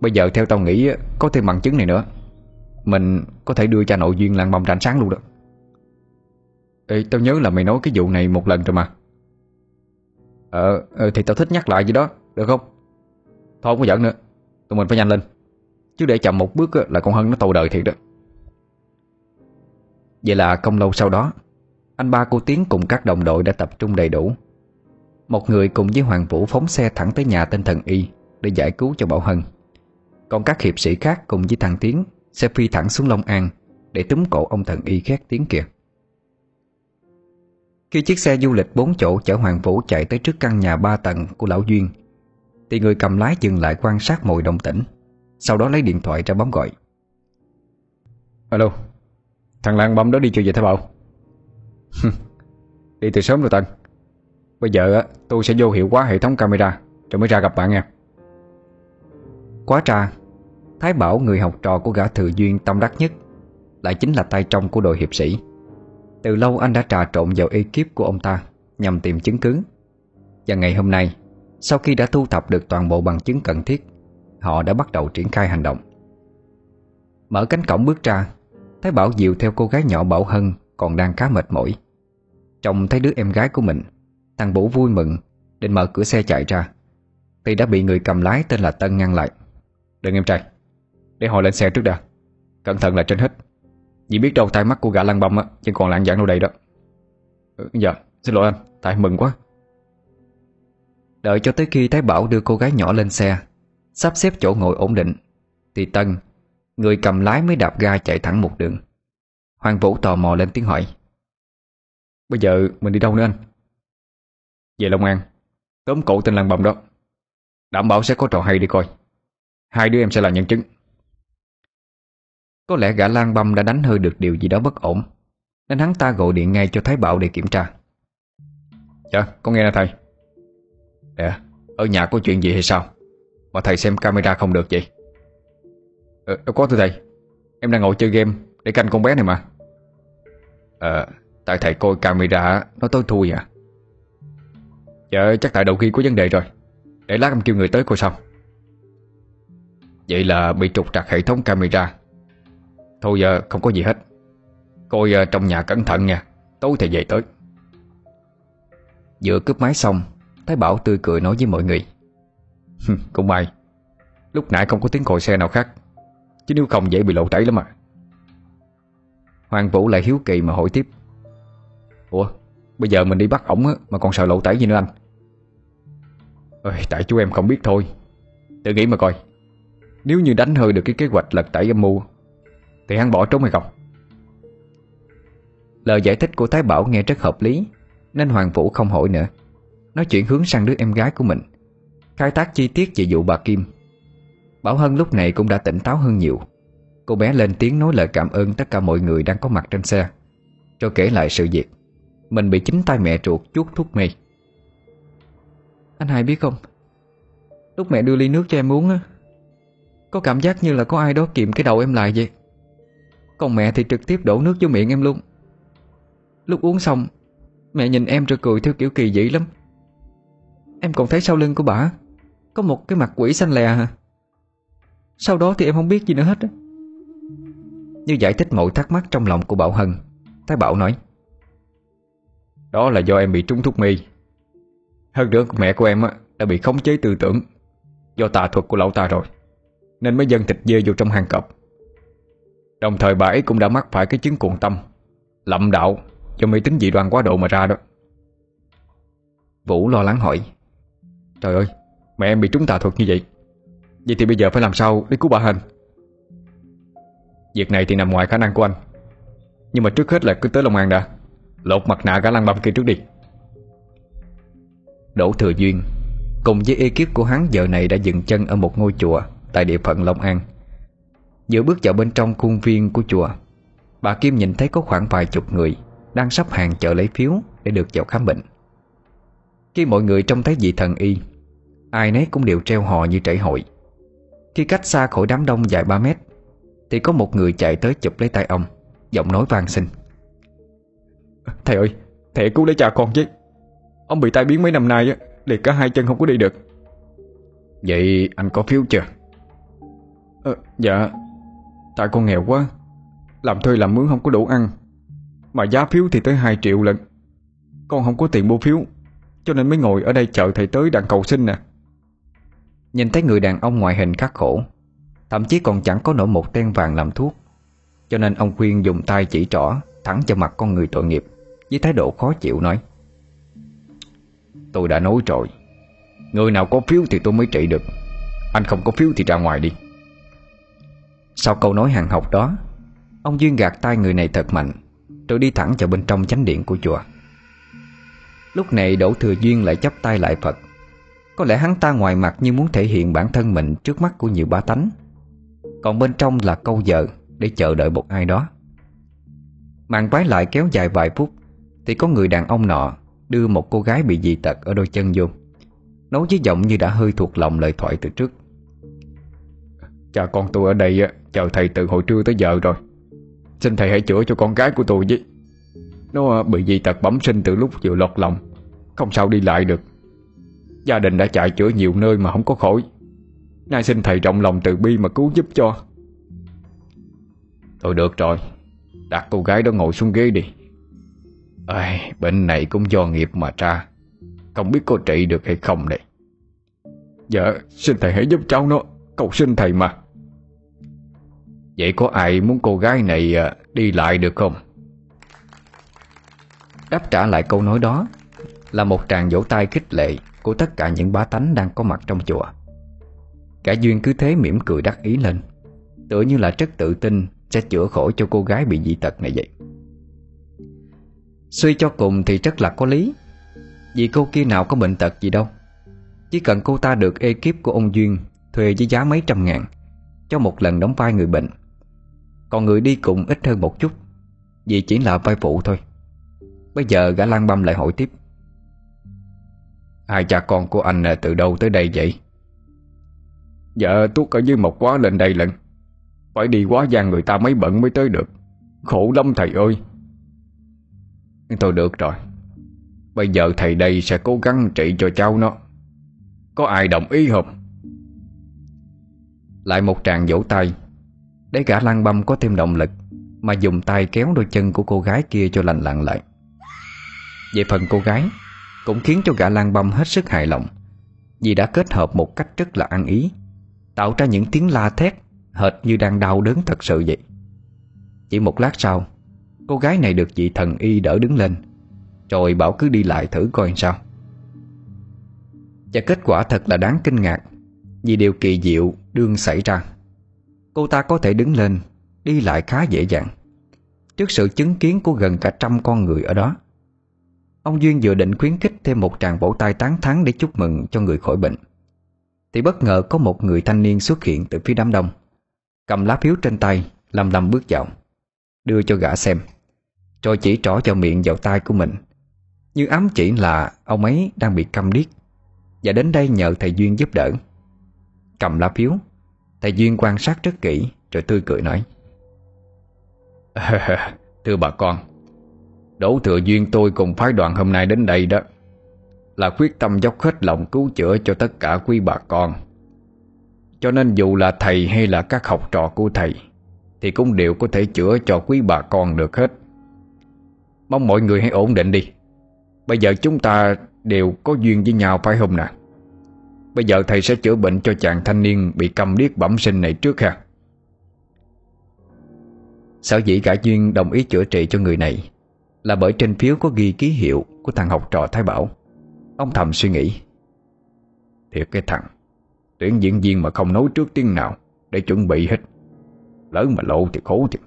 Bây giờ theo tao nghĩ Có thêm bằng chứng này nữa. Mình có thể đưa cha nội duyên làng bông rảnh sáng luôn đó. Ê, tao nhớ là mày nói cái vụ này một lần rồi mà. Ờ, ờ, thì tao thích nhắc lại gì đó Được không? Thôi không có giận nữa. Tụi mình phải nhanh lên. Chứ để chậm một bước là con Hân nó tù đời thiệt đó. Vậy là không lâu sau đó Anh ba cô Tiến cùng các đồng đội đã tập trung đầy đủ. Một người cùng với Hoàng Vũ phóng xe thẳng tới nhà tên thần Y Để giải cứu cho Bảo Hân. Còn các hiệp sĩ khác cùng với thằng Tiến Sẽ phi thẳng xuống Long An Để túm cổ ông thần Y khét tiếng kìa. Khi chiếc xe du lịch 4 chỗ chở Hoàng Vũ chạy tới trước căn nhà 3 tầng của Lão Duyên Thì người cầm lái dừng lại quan sát mọi động tĩnh Sau đó lấy điện thoại ra bấm gọi. Alo Thằng Lan bấm đó đi chưa vậy Thái Bảo. Đi từ sớm rồi Tân. Bây giờ tôi sẽ vô hiệu hóa hệ thống camera Rồi mới ra gặp bạn nha. Quá tra Thái Bảo người học trò của gã Thừa Duyên tâm đắc nhất Lại chính là tay trong của đội hiệp sĩ từ lâu anh đã trà trộn vào ekip của ông ta, Nhằm tìm chứng cứ. Và ngày hôm nay, Sau khi đã thu thập được toàn bộ bằng chứng cần thiết, Họ đã bắt đầu triển khai hành động. Mở cánh cổng bước ra thấy Bảo diều theo cô gái nhỏ Bảo Hân Còn đang khá mệt mỏi. Trông thấy đứa em gái của mình, Thằng Vũ vui mừng, Định mở cửa xe chạy ra, Thì đã bị người cầm lái tên là Tân ngăn lại. Đừng em trai, Để họ lên xe trước đã, Cẩn thận là trên hết. Vì biết đâu tai mắt của gã lăng băm á Chứ còn lạng giảng đâu đây đó. Ừ, Dạ xin lỗi anh Tại mừng quá. Đợi cho tới khi Thái Bảo đưa cô gái nhỏ lên xe Sắp xếp chỗ ngồi ổn định Thì Tân Người cầm lái mới đạp ga chạy thẳng một đường. Hoàng Vũ tò mò lên tiếng hỏi. Bây giờ mình đi đâu nữa anh? Về Long An. Tóm cổ tên làng bầm đó. Đảm bảo sẽ có trò hay đi coi. Hai đứa em sẽ là nhân chứng. Có lẽ gã lang Băm đã đánh hơi được điều gì đó bất ổn. Nên hắn ta gọi điện ngay cho Thái Bảo để kiểm tra. Dạ con nghe nè thầy. Dạ, Ở nhà có chuyện gì hay sao? Mà thầy xem camera không được vậy? Ờ, đâu có thưa thầy. Em đang ngồi chơi game để canh con bé này mà. Ờ, tại thầy coi camera nó tối thui à. Dạ, chắc tại đầu ghi có vấn đề rồi. Để lát em kêu người tới coi xong Vậy là bị trục trặc hệ thống camera. Thôi giờ không có gì hết. Coi ờ, trong nhà cẩn thận nha. Tối thì về tới. Vừa cướp máy xong Thái Bảo tươi cười nói với mọi người. Cũng may. Lúc nãy không có tiếng còi xe nào khác Chứ nếu không dễ bị lộ tẩy lắm mà Hoàng Vũ lại hiếu kỳ mà hỏi tiếp. Ủa Bây giờ mình đi bắt ổng mà còn sợ lộ tẩy gì nữa anh? Ôi, Tại chú em không biết thôi. Tự nghĩ mà coi. Nếu như đánh hơi được cái kế hoạch lật tẩy âm mưu thì hắn bỏ trốn hay không? Lời giải thích của Thái Bảo nghe rất hợp lý, Nên Hoàng Vũ không hỏi nữa. Nói chuyện hướng sang đứa em gái của mình, Khai tác chi tiết về vụ bà Kim. Bảo Hân lúc này cũng đã tỉnh táo hơn nhiều. Cô bé lên tiếng nói lời cảm ơn tất cả mọi người đang có mặt trên xe Cho kể lại sự việc. Mình bị chính tay mẹ ruột chuốt thuốc mê. Anh hai biết không? Lúc mẹ đưa ly nước cho em uống á, Có cảm giác như là có ai đó kiệm cái đầu em lại vậy. Còn mẹ thì trực tiếp đổ nước vô miệng em luôn. Lúc uống xong, Mẹ nhìn em rồi cười theo kiểu kỳ dị lắm. Em còn thấy sau lưng của bà, Có một cái mặt quỷ xanh lè hả sau đó thì em không biết gì nữa hết Như giải thích mọi thắc mắc trong lòng của Bảo Hân, Thái Bảo nói, Đó là do em bị trúng thuốc mê Hơn nữa mẹ của em đã bị khống chế tư tưởng Do tà thuật của lão ta rồi, Nên mới dâng thịt dê vô trong hang cọp. Đồng thời bà ấy cũng đã mắc phải cái chứng cuồng tâm, Lậm đạo Do mê tính dị đoan quá độ mà ra đó. Vũ lo lắng hỏi, Trời ơi, Mẹ em bị trúng tà thuật như vậy Vậy thì bây giờ phải làm sao để cứu bà Hân Việc này thì nằm ngoài khả năng của anh, Nhưng mà trước hết là cứ tới Long An đã, Lột mặt nạ cả lăng băm kia trước đi. Đỗ Thừa Duyên Cùng với ekip của hắn giờ này đã dừng chân ở một ngôi chùa Tại địa phận Long An. Giữa bước vào bên trong khuôn viên của chùa Bà Kim nhìn thấy có khoảng vài chục người Đang sắp hàng chờ lấy phiếu Để được vào khám bệnh. Khi mọi người trông thấy vị thần y Ai nấy cũng đều treo hò như trảy hội. Khi cách xa khỏi đám đông dài 3 mét Thì có một người chạy tới chụp lấy tay ông Giọng nói vang xin. Thầy ơi Thầy cứu lấy cha con chứ. Ông bị tai biến mấy năm nay Liệt cả hai chân không có đi được. Vậy anh có phiếu chưa? Ờ, Dạ Tại con nghèo quá, Làm thuê làm mướn không có đủ ăn, Mà giá phiếu thì tới 2 triệu lần Con không có tiền mua phiếu, Cho nên mới ngồi ở đây chờ thầy tới đặng cầu xin nè. Nhìn thấy người đàn ông ngoại hình khắc khổ, Thậm chí còn chẳng có nổi một ten vàng làm thuốc, Cho nên ông khuyên dùng tay chỉ trỏ Thẳng cho mặt con người tội nghiệp, Với thái độ khó chịu nói, Tôi đã nói rồi, Người nào có phiếu thì tôi mới trị được, Anh không có phiếu thì ra ngoài đi. Sau câu nói hàng học đó, Ông Duyên gạt tay người này thật mạnh, Rồi đi thẳng vào bên trong chánh điện của chùa. Lúc này Đỗ Thừa Duyên lại chắp tay lại Phật. Có lẽ hắn ta ngoài mặt như muốn thể hiện bản thân mình Trước mắt của nhiều bá tánh. Còn bên trong là câu giờ Để chờ đợi một ai đó. Màn quái lại kéo dài vài phút, Thì có người đàn ông nọ Đưa một cô gái bị dị tật ở đôi chân vô. Nói với giọng như đã hơi thuộc lòng lời thoại từ trước. Cha con tôi ở đây chờ thầy từ hồi trưa tới giờ rồi. Xin thầy hãy chữa cho con gái của tôi với. Nó à, bị dị tật bẩm sinh từ lúc vừa lọt lòng Không sao đi lại được. Gia đình đã chạy chữa nhiều nơi mà không có khỏi. Nay xin thầy rộng lòng từ bi mà cứu giúp cho. Thôi được rồi Đặt cô gái đó ngồi xuống ghế đi. Ai, Bệnh này cũng do nghiệp mà ra Không biết có trị được hay không đây Dạ xin thầy hãy giúp cháu nó. Cầu xin thầy mà. Vậy có ai muốn cô gái này à, đi lại được không? Đáp trả lại câu nói đó Là một tràng vỗ tay khích lệ Của tất cả những bá tánh đang có mặt trong chùa. Cả Duyên cứ thế mỉm cười đắc ý lên, Tựa như là rất tự tin Sẽ chữa khỏi cho cô gái bị dị tật này vậy. Suy cho cùng thì rất là có lý, Vì cô kia nào có bệnh tật gì đâu. Chỉ cần cô ta được ekip của ông Duyên Thuê với giá mấy trăm ngàn Cho một lần đóng vai người bệnh còn người đi cùng ít hơn một chút Vì chỉ là vai phụ thôi. Bây giờ gã Lan Băm lại hỏi tiếp. Hai cha con của anh từ đâu tới đây vậy? Dạ tuốt ở dưới một quá lên đây lận Phải đi quá gian người ta mấy bận mới tới được. Khổ lắm thầy ơi. Thôi được rồi. Bây giờ thầy đây sẽ cố gắng trị cho cháu nó. Có ai đồng ý không? Lại một tràng vỗ tay để gã lăng băm có thêm động lực Mà dùng tay kéo đôi chân của cô gái kia cho lành lặn lại. Về phần cô gái, Cũng khiến cho gã lang băm hết sức hài lòng, Vì đã kết hợp một cách rất là ăn ý, Tạo ra những tiếng la thét Hệt như đang đau đớn thật sự vậy. Chỉ một lát sau, Cô gái này được vị thần y đỡ đứng lên, Rồi bảo cứ đi lại thử coi sao. Và kết quả thật là đáng kinh ngạc, Vì điều kỳ diệu đương xảy ra. Cô ta có thể đứng lên, Đi lại khá dễ dàng. Trước sự chứng kiến của gần cả trăm con người ở đó, Ông Duyên vừa định khuyến khích thêm một tràng vỗ tay tán thắng để chúc mừng cho người khỏi bệnh, Thì bất ngờ có một người thanh niên xuất hiện từ phía đám đông, Cầm lá phiếu trên tay Lầm lầm bước vào, Đưa cho gã xem, Rồi chỉ trỏ vào miệng vào tay của mình. Như ám chỉ là ông ấy đang bị câm điếc, Và đến đây nhờ thầy Duyên giúp đỡ. Cầm lá phiếu Thầy Duyên quan sát rất kỹ, Rồi tươi cười nói. Thưa bà con Đỗ Thừa Duyên tôi cùng phái đoàn hôm nay đến đây đó Là quyết tâm dốc hết lòng cứu chữa cho tất cả quý bà con. Cho nên dù là thầy hay là các học trò của thầy, Thì cũng đều có thể chữa cho quý bà con được hết. Mong mọi người hãy ổn định đi. Bây giờ chúng ta đều có duyên với nhau phải không nè Bây giờ thầy sẽ chữa bệnh cho chàng thanh niên Bị cầm điếc bẩm sinh này trước ha. Sở dĩ cả Duyên đồng ý chữa trị cho người này Là bởi trên phiếu có ghi ký hiệu Của thằng học trò Thái Bảo. Ông thầm suy nghĩ. Thiệt cái thằng, Tuyển diễn viên mà không nói trước tiếng nào Để chuẩn bị hết. Lỡ mà lộ thì khổ thiệt.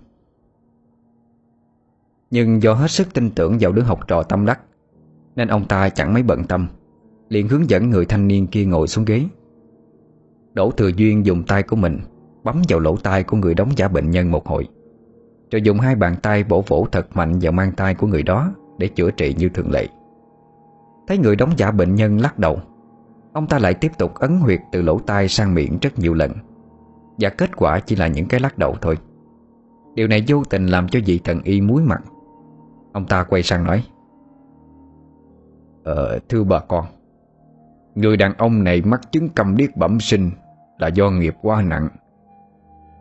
Nhưng do hết sức tin tưởng vào đứa học trò tâm đắc Nên ông ta chẳng mấy bận tâm liền hướng dẫn người thanh niên kia ngồi xuống ghế. Đỗ Thừa Duyên dùng tay của mình Bấm vào lỗ tai của người đóng giả bệnh nhân một hồi Rồi dùng hai bàn tay bổ vỗ thật mạnh vào mang tay của người đó Để chữa trị như thường lệ. Thấy người đóng giả bệnh nhân lắc đầu Ông ta lại tiếp tục ấn huyệt từ lỗ tai sang miệng rất nhiều lần Và kết quả chỉ là những cái lắc đầu thôi. Điều này vô tình làm cho vị thần y muối mặt. Ông ta quay sang nói Ờ, thưa bà con Người đàn ông này mắc chứng cầm điếc bẩm sinh Là do nghiệp quá nặng.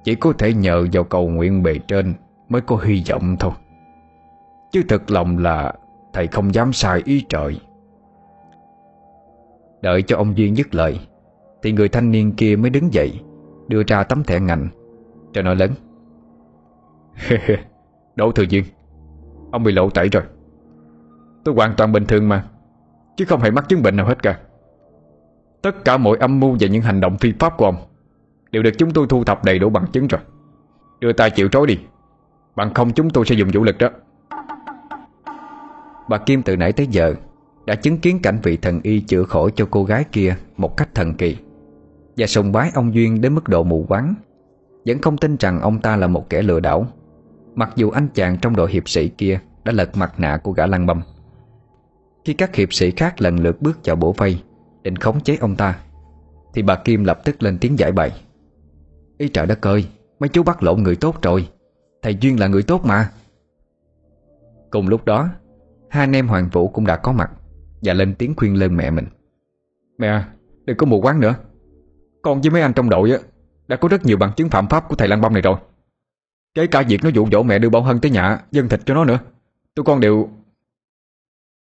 Chỉ có thể nhờ vào cầu nguyện bề trên Mới có hy vọng thôi. Chứ thật lòng là Thầy không dám sai ý trời. Đợi cho ông Duyên dứt lời, Thì người thanh niên kia mới đứng dậy, Đưa ra tấm thẻ ngành Cho nói lớn. Đỗ Thừa Duyên Ông bị lộ tẩy rồi. Tôi hoàn toàn bình thường mà, Chứ không hề mắc chứng bệnh nào hết cả. Tất cả mọi âm mưu và những hành động phi pháp của ông Đều được chúng tôi thu thập đầy đủ bằng chứng rồi. Đưa tay chịu trói đi. Bằng không chúng tôi sẽ dùng vũ lực đó. Bà Kim từ nãy tới giờ Đã chứng kiến cảnh vị thần y chữa khỏi cho cô gái kia Một cách thần kỳ. Và sùng bái ông Duyên đến mức độ mù quáng. Vẫn không tin rằng ông ta là một kẻ lừa đảo. Mặc dù anh chàng trong đội hiệp sĩ kia Đã lật mặt nạ của gã lăng băm Khi các hiệp sĩ khác lần lượt bước vào bổ vây Định khống chế ông ta, Thì bà Kim lập tức lên tiếng giải bày. Ý trời đất ơi, Mấy chú bắt lộn người tốt rồi, Thầy Duyên là người tốt mà. Cùng lúc đó, Hai anh em Hoàng Vũ cũng đã có mặt Và lên tiếng khuyên lên mẹ mình. Mẹ, đừng có mù quáng nữa. Con với mấy anh trong đội á, Đã có rất nhiều bằng chứng phạm pháp của thầy Lăng Băm này rồi. Kể cả việc nó dụ dỗ mẹ đưa Bảo Hân tới nhà Dân thịt cho nó nữa, Tụi con đều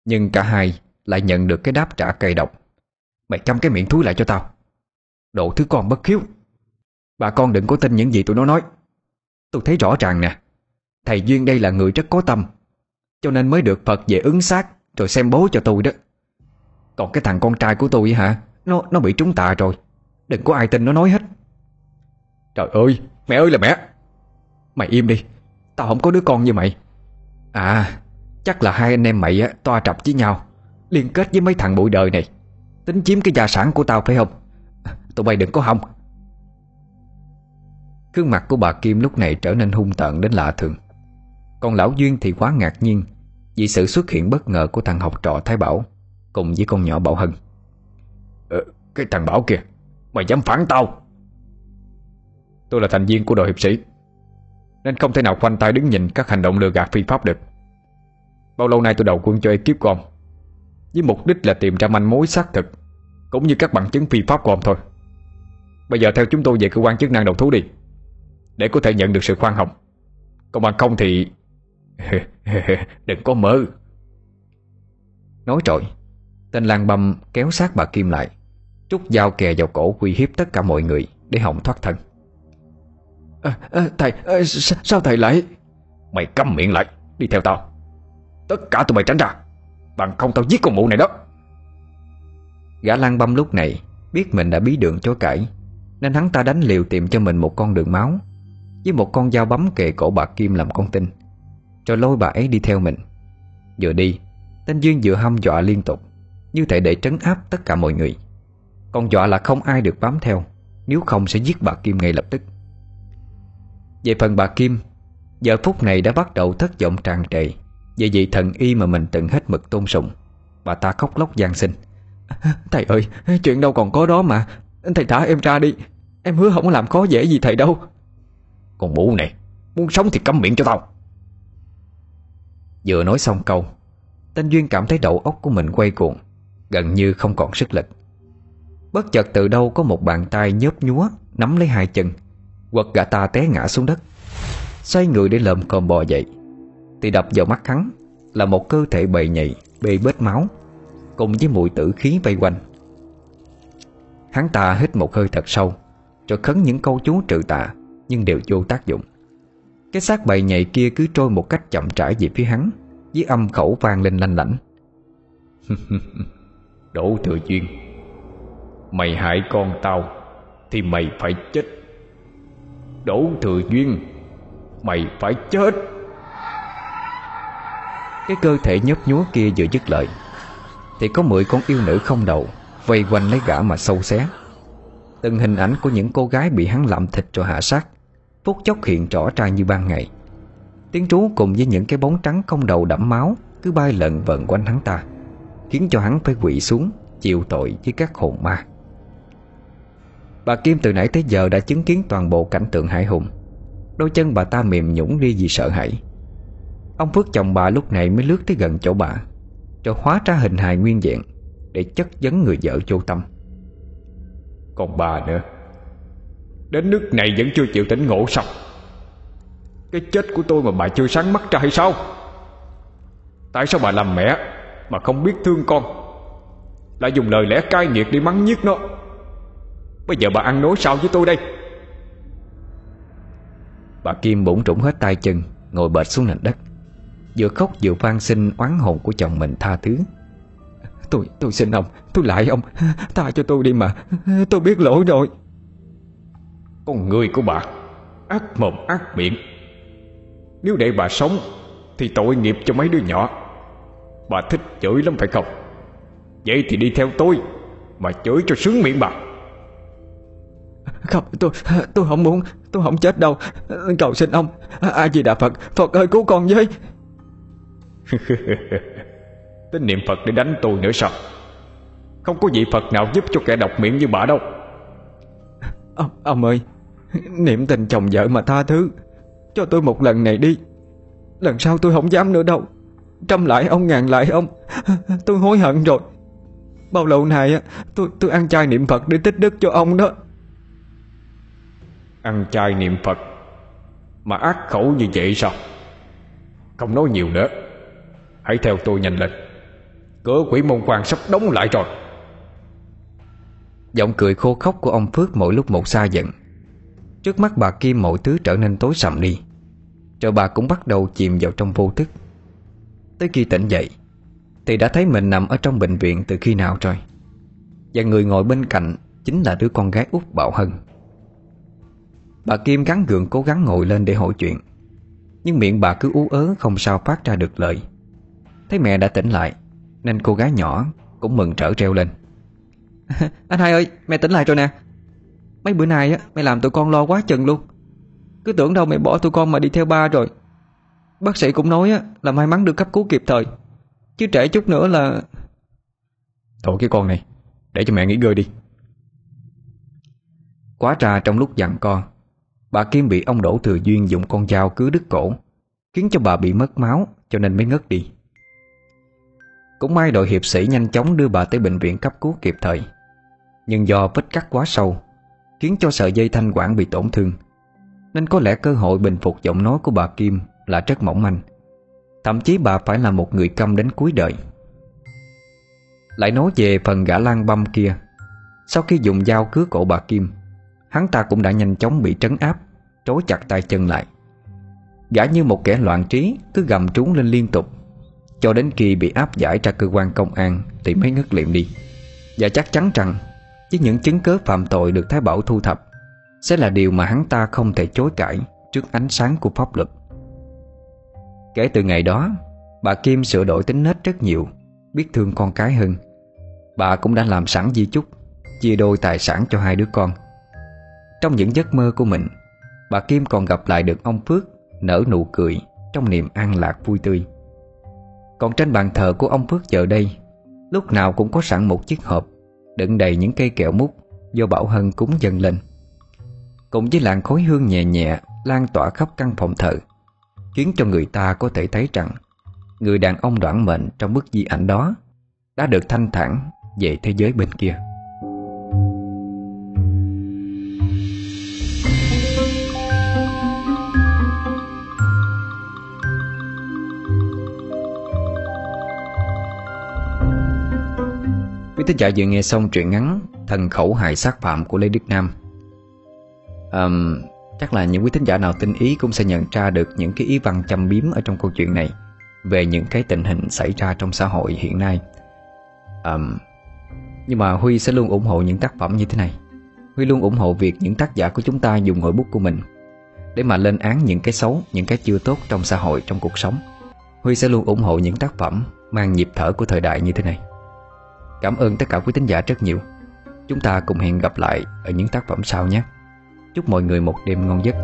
Nhưng cả hai lại nhận được cái đáp trả cay độc. Mày câm cái miệng thúi lại cho tao. Đồ thứ con bất khiếu Bà con đừng có tin những gì tụi nó nói. Tôi thấy rõ ràng nè. Thầy Duyên đây là người rất có tâm Cho nên mới được Phật về ứng xác Rồi xem bố cho tôi đó. Còn cái thằng con trai của tôi hả? Nó nó bị trúng tà rồi. Đừng có ai tin nó nói hết. Trời ơi mẹ ơi là mẹ. Mày im đi. Tao không có đứa con như mày. À chắc là hai anh em mày á, toa trập với nhau Liên kết với mấy thằng bụi đời này. Tính chiếm cái gia sản của tao phải không? Tụi bay đừng có hông Gương mặt của bà Kim lúc này trở nên hung tợn đến lạ thường. Còn lão Duyên thì quá ngạc nhiên Vì sự xuất hiện bất ngờ của thằng học trò Thái Bảo Cùng với con nhỏ Bảo Hân. Ờ, Cái thằng Bảo kìa Mày dám phản tao. Tôi là thành viên của đội hiệp sĩ Nên không thể nào khoanh tay đứng nhìn Các hành động lừa gạt phi pháp được. Bao lâu nay tôi đầu quân cho ekip con Với mục đích là tìm ra manh mối xác thực cũng như các bằng chứng phi pháp của ông thôi. Bây giờ theo chúng tôi về cơ quan chức năng đầu thú đi để có thể nhận được sự khoan hồng. Còn bằng không thì Đừng có mơ. Nói rồi Tên lang băm kéo sát bà Kim lại Trút dao kè vào cổ uy hiếp tất cả mọi người Để hỏng thoát thân. À, à, Thầy à, Sao thầy lại? Mày câm miệng lại Đi theo tao. Tất cả tụi mày tránh ra Bằng không tao giết con mụ này đó Gã lang băm lúc này Biết mình đã bí đường chối cãi, Nên hắn ta đánh liều tìm cho mình một con đường máu, với một con dao bấm kề cổ bà Kim làm con tin Rồi lôi bà ấy đi theo mình. Vừa đi, Tên Duyên vừa hăm dọa liên tục, Như thể để trấn áp tất cả mọi người. Còn dọa là không ai được bám theo, Nếu không sẽ giết bà Kim ngay lập tức. Về phần bà Kim, Giờ phút này đã bắt đầu thất vọng tràn trề Về vị thần y mà mình từng hết mực tôn sùng. Bà ta khóc lóc gian sinh. Thầy ơi Chuyện đâu còn có đó mà. Thầy thả em ra đi. Em hứa không có làm khó dễ gì thầy đâu. Con mụ này Muốn sống thì cấm miệng cho tao. Vừa nói xong câu Tên Duyên cảm thấy đầu óc của mình quay cuồng Gần như không còn sức lực. Bất chợt từ đâu có một bàn tay nhớp nhúa Nắm lấy hai chân Quật gã ta té ngã xuống đất. Xoay người để lợm còm bò dậy Thì đập vào mắt hắn Là một cơ thể bầy nhầy Bê bết máu Cùng với mùi tử khí vây quanh. Hắn ta hít một hơi thật sâu Rồi khấn những câu chú trừ tà nhưng đều vô tác dụng. Cái xác bầy nhảy kia cứ trôi một cách chậm rãi về phía hắn Với âm khẩu vang lên lanh lảnh. Đỗ Thừa Duyên Mày hại con tao Thì mày phải chết. Đỗ Thừa Duyên Mày phải chết. Cái cơ thể nhấp nhúa kia vừa dứt lời thì có mười con yêu nữ không đầu, Vây quanh lấy gã mà sâu xé. Từng hình ảnh của những cô gái bị hắn lạm thịt rồi hạ sát, Phút chốc hiện rõ ra như ban ngày. Tiếng trú cùng với những cái bóng trắng không đầu đẫm máu Cứ bay lợn vần quanh hắn ta, Khiến cho hắn phải quỵ xuống, Chịu tội với các hồn ma. Bà Kim từ nãy tới giờ đã chứng kiến toàn bộ cảnh tượng hải hùng. Đôi chân bà ta mềm nhũng đi vì sợ hãi. Ông Phước chồng bà lúc này mới lướt tới gần chỗ bà. Rồi hóa ra hình hài nguyên dạng Để chất vấn người vợ vô tâm. Còn bà nữa. Đến nước này vẫn chưa chịu tỉnh ngộ sao? Cái chết của tôi mà bà chưa sáng mắt ra hay sao? Tại sao bà làm mẹ Mà không biết thương con? Lại dùng lời lẽ cay nghiệt để mắng nhiếc nó. Bây giờ bà ăn nói sao với tôi đây? Bà Kim bủng trũng hết tay chân Ngồi bệt xuống nền đất Vừa khóc vừa van xin oán hồn của chồng mình tha thứ. Tôi tôi xin ông Tôi lại ông Tha cho tôi đi mà Tôi biết lỗi rồi. Con người của bà Ác mồm ác miệng. Nếu để bà sống Thì tội nghiệp cho mấy đứa nhỏ. Bà thích chửi lắm phải không? Vậy thì đi theo tôi Mà chửi cho sướng miệng bà. Không tôi tôi không muốn Tôi không chết đâu. Cầu xin ông A Di Đà Phật Phật ơi cứu con với Tính niệm Phật để đánh tôi nữa sao? Không có vị Phật nào giúp cho kẻ độc miệng như bà đâu. Ông, ông ơi Niệm tình chồng vợ mà tha thứ Cho tôi một lần này đi. Lần sau tôi không dám nữa đâu. Trăm lại ông ngàn lại ông. Tôi hối hận rồi. Bao lâu nay tôi tôi ăn chay niệm Phật để tích đức cho ông đó. Ăn chay niệm Phật Mà ác khẩu như vậy sao? Không nói nhiều nữa Hãy theo tôi nhanh lên. Cửa quỷ môn quan sắp đóng lại rồi. Giọng cười khô khóc của ông Phước mỗi lúc một xa dần. Trước mắt bà Kim mọi thứ trở nên tối sầm đi. Rồi bà cũng bắt đầu chìm vào trong vô thức. Tới khi tỉnh dậy, Thì đã thấy mình nằm ở trong bệnh viện từ khi nào rồi. Và người ngồi bên cạnh Chính là đứa con gái út Bảo Hân. Bà Kim gắn gượng cố gắng ngồi lên để hỏi chuyện. Nhưng miệng bà cứ ú ớ không sao phát ra được lời. Thấy mẹ đã tỉnh lại, Nên cô gái nhỏ cũng mừng trở treo lên. Anh hai ơi, mẹ tỉnh lại rồi nè. Mấy bữa nay á, mẹ làm tụi con lo quá chừng luôn. Cứ tưởng đâu mẹ bỏ tụi con mà đi theo ba rồi. Bác sĩ cũng nói á, là may mắn được cấp cứu kịp thời. Chứ trễ chút nữa là Thôi cái con này, Để cho mẹ nghỉ ngơi đi. Quá ra trong lúc dặn con Bà Kim bị ông Đỗ Thừa Duyên dùng con dao cứ đứt cổ, Khiến cho bà bị mất máu Cho nên mới ngất đi. Cũng may đội hiệp sĩ nhanh chóng đưa bà tới bệnh viện cấp cứu kịp thời. Nhưng do vết cắt quá sâu, Khiến cho sợi dây thanh quản bị tổn thương, Nên có lẽ cơ hội bình phục giọng nói của bà Kim Là rất mỏng manh. Thậm chí bà phải là một người câm đến cuối đời. Lại nói về phần gã lan băm kia, Sau khi dùng dao cứa cổ bà Kim, Hắn ta cũng đã nhanh chóng bị trấn áp, Trói chặt tay chân lại. Gã như một kẻ loạn trí, Cứ gầm trúng lên liên tục. Cho đến khi bị áp giải ra cơ quan công an Thì mới ngất liệm đi. Và chắc chắn rằng, Với những chứng cớ phạm tội được Thái Bảo thu thập, Sẽ là điều mà hắn ta không thể chối cãi Trước ánh sáng của pháp luật. Kể từ ngày đó, Bà Kim sửa đổi tính nết rất nhiều, Biết thương con cái hơn. Bà cũng đã làm sẵn di chúc, Chia đôi tài sản cho hai đứa con. Trong những giấc mơ của mình, Bà Kim còn gặp lại được ông Phước Nở nụ cười Trong niềm an lạc vui tươi. Còn trên bàn thờ của ông Phước giờ đây, Lúc nào cũng có sẵn một chiếc hộp, Đựng đầy những cây kẹo mút Do Bảo Hân cúng dâng lên. Cùng với làn khói hương nhẹ nhẹ Lan tỏa khắp căn phòng thờ, Khiến cho người ta có thể thấy rằng Người đàn ông đoạn mệnh trong bức di ảnh đó Đã được thanh thản về thế giới bên kia. Quý thính giả vừa nghe xong truyện ngắn Thần khẩu hài sát phạm của Lê Đức Nam. Um, Chắc là những quý thính giả nào tinh ý Cũng sẽ nhận ra được những cái ý văn châm biếm Ở trong câu chuyện này Về những cái tình hình xảy ra trong xã hội hiện nay. Um, Nhưng mà Huy sẽ luôn ủng hộ những tác phẩm như thế này. Huy luôn ủng hộ việc những tác giả của chúng ta dùng ngòi bút của mình Để mà lên án những cái xấu Những cái chưa tốt trong xã hội, trong cuộc sống. Huy sẽ luôn ủng hộ những tác phẩm Mang nhịp thở của thời đại như thế này. Cảm ơn tất cả quý tín giả rất nhiều. Chúng ta cùng hẹn gặp lại Ở những tác phẩm sau nhé. Chúc mọi người một đêm ngon giấc.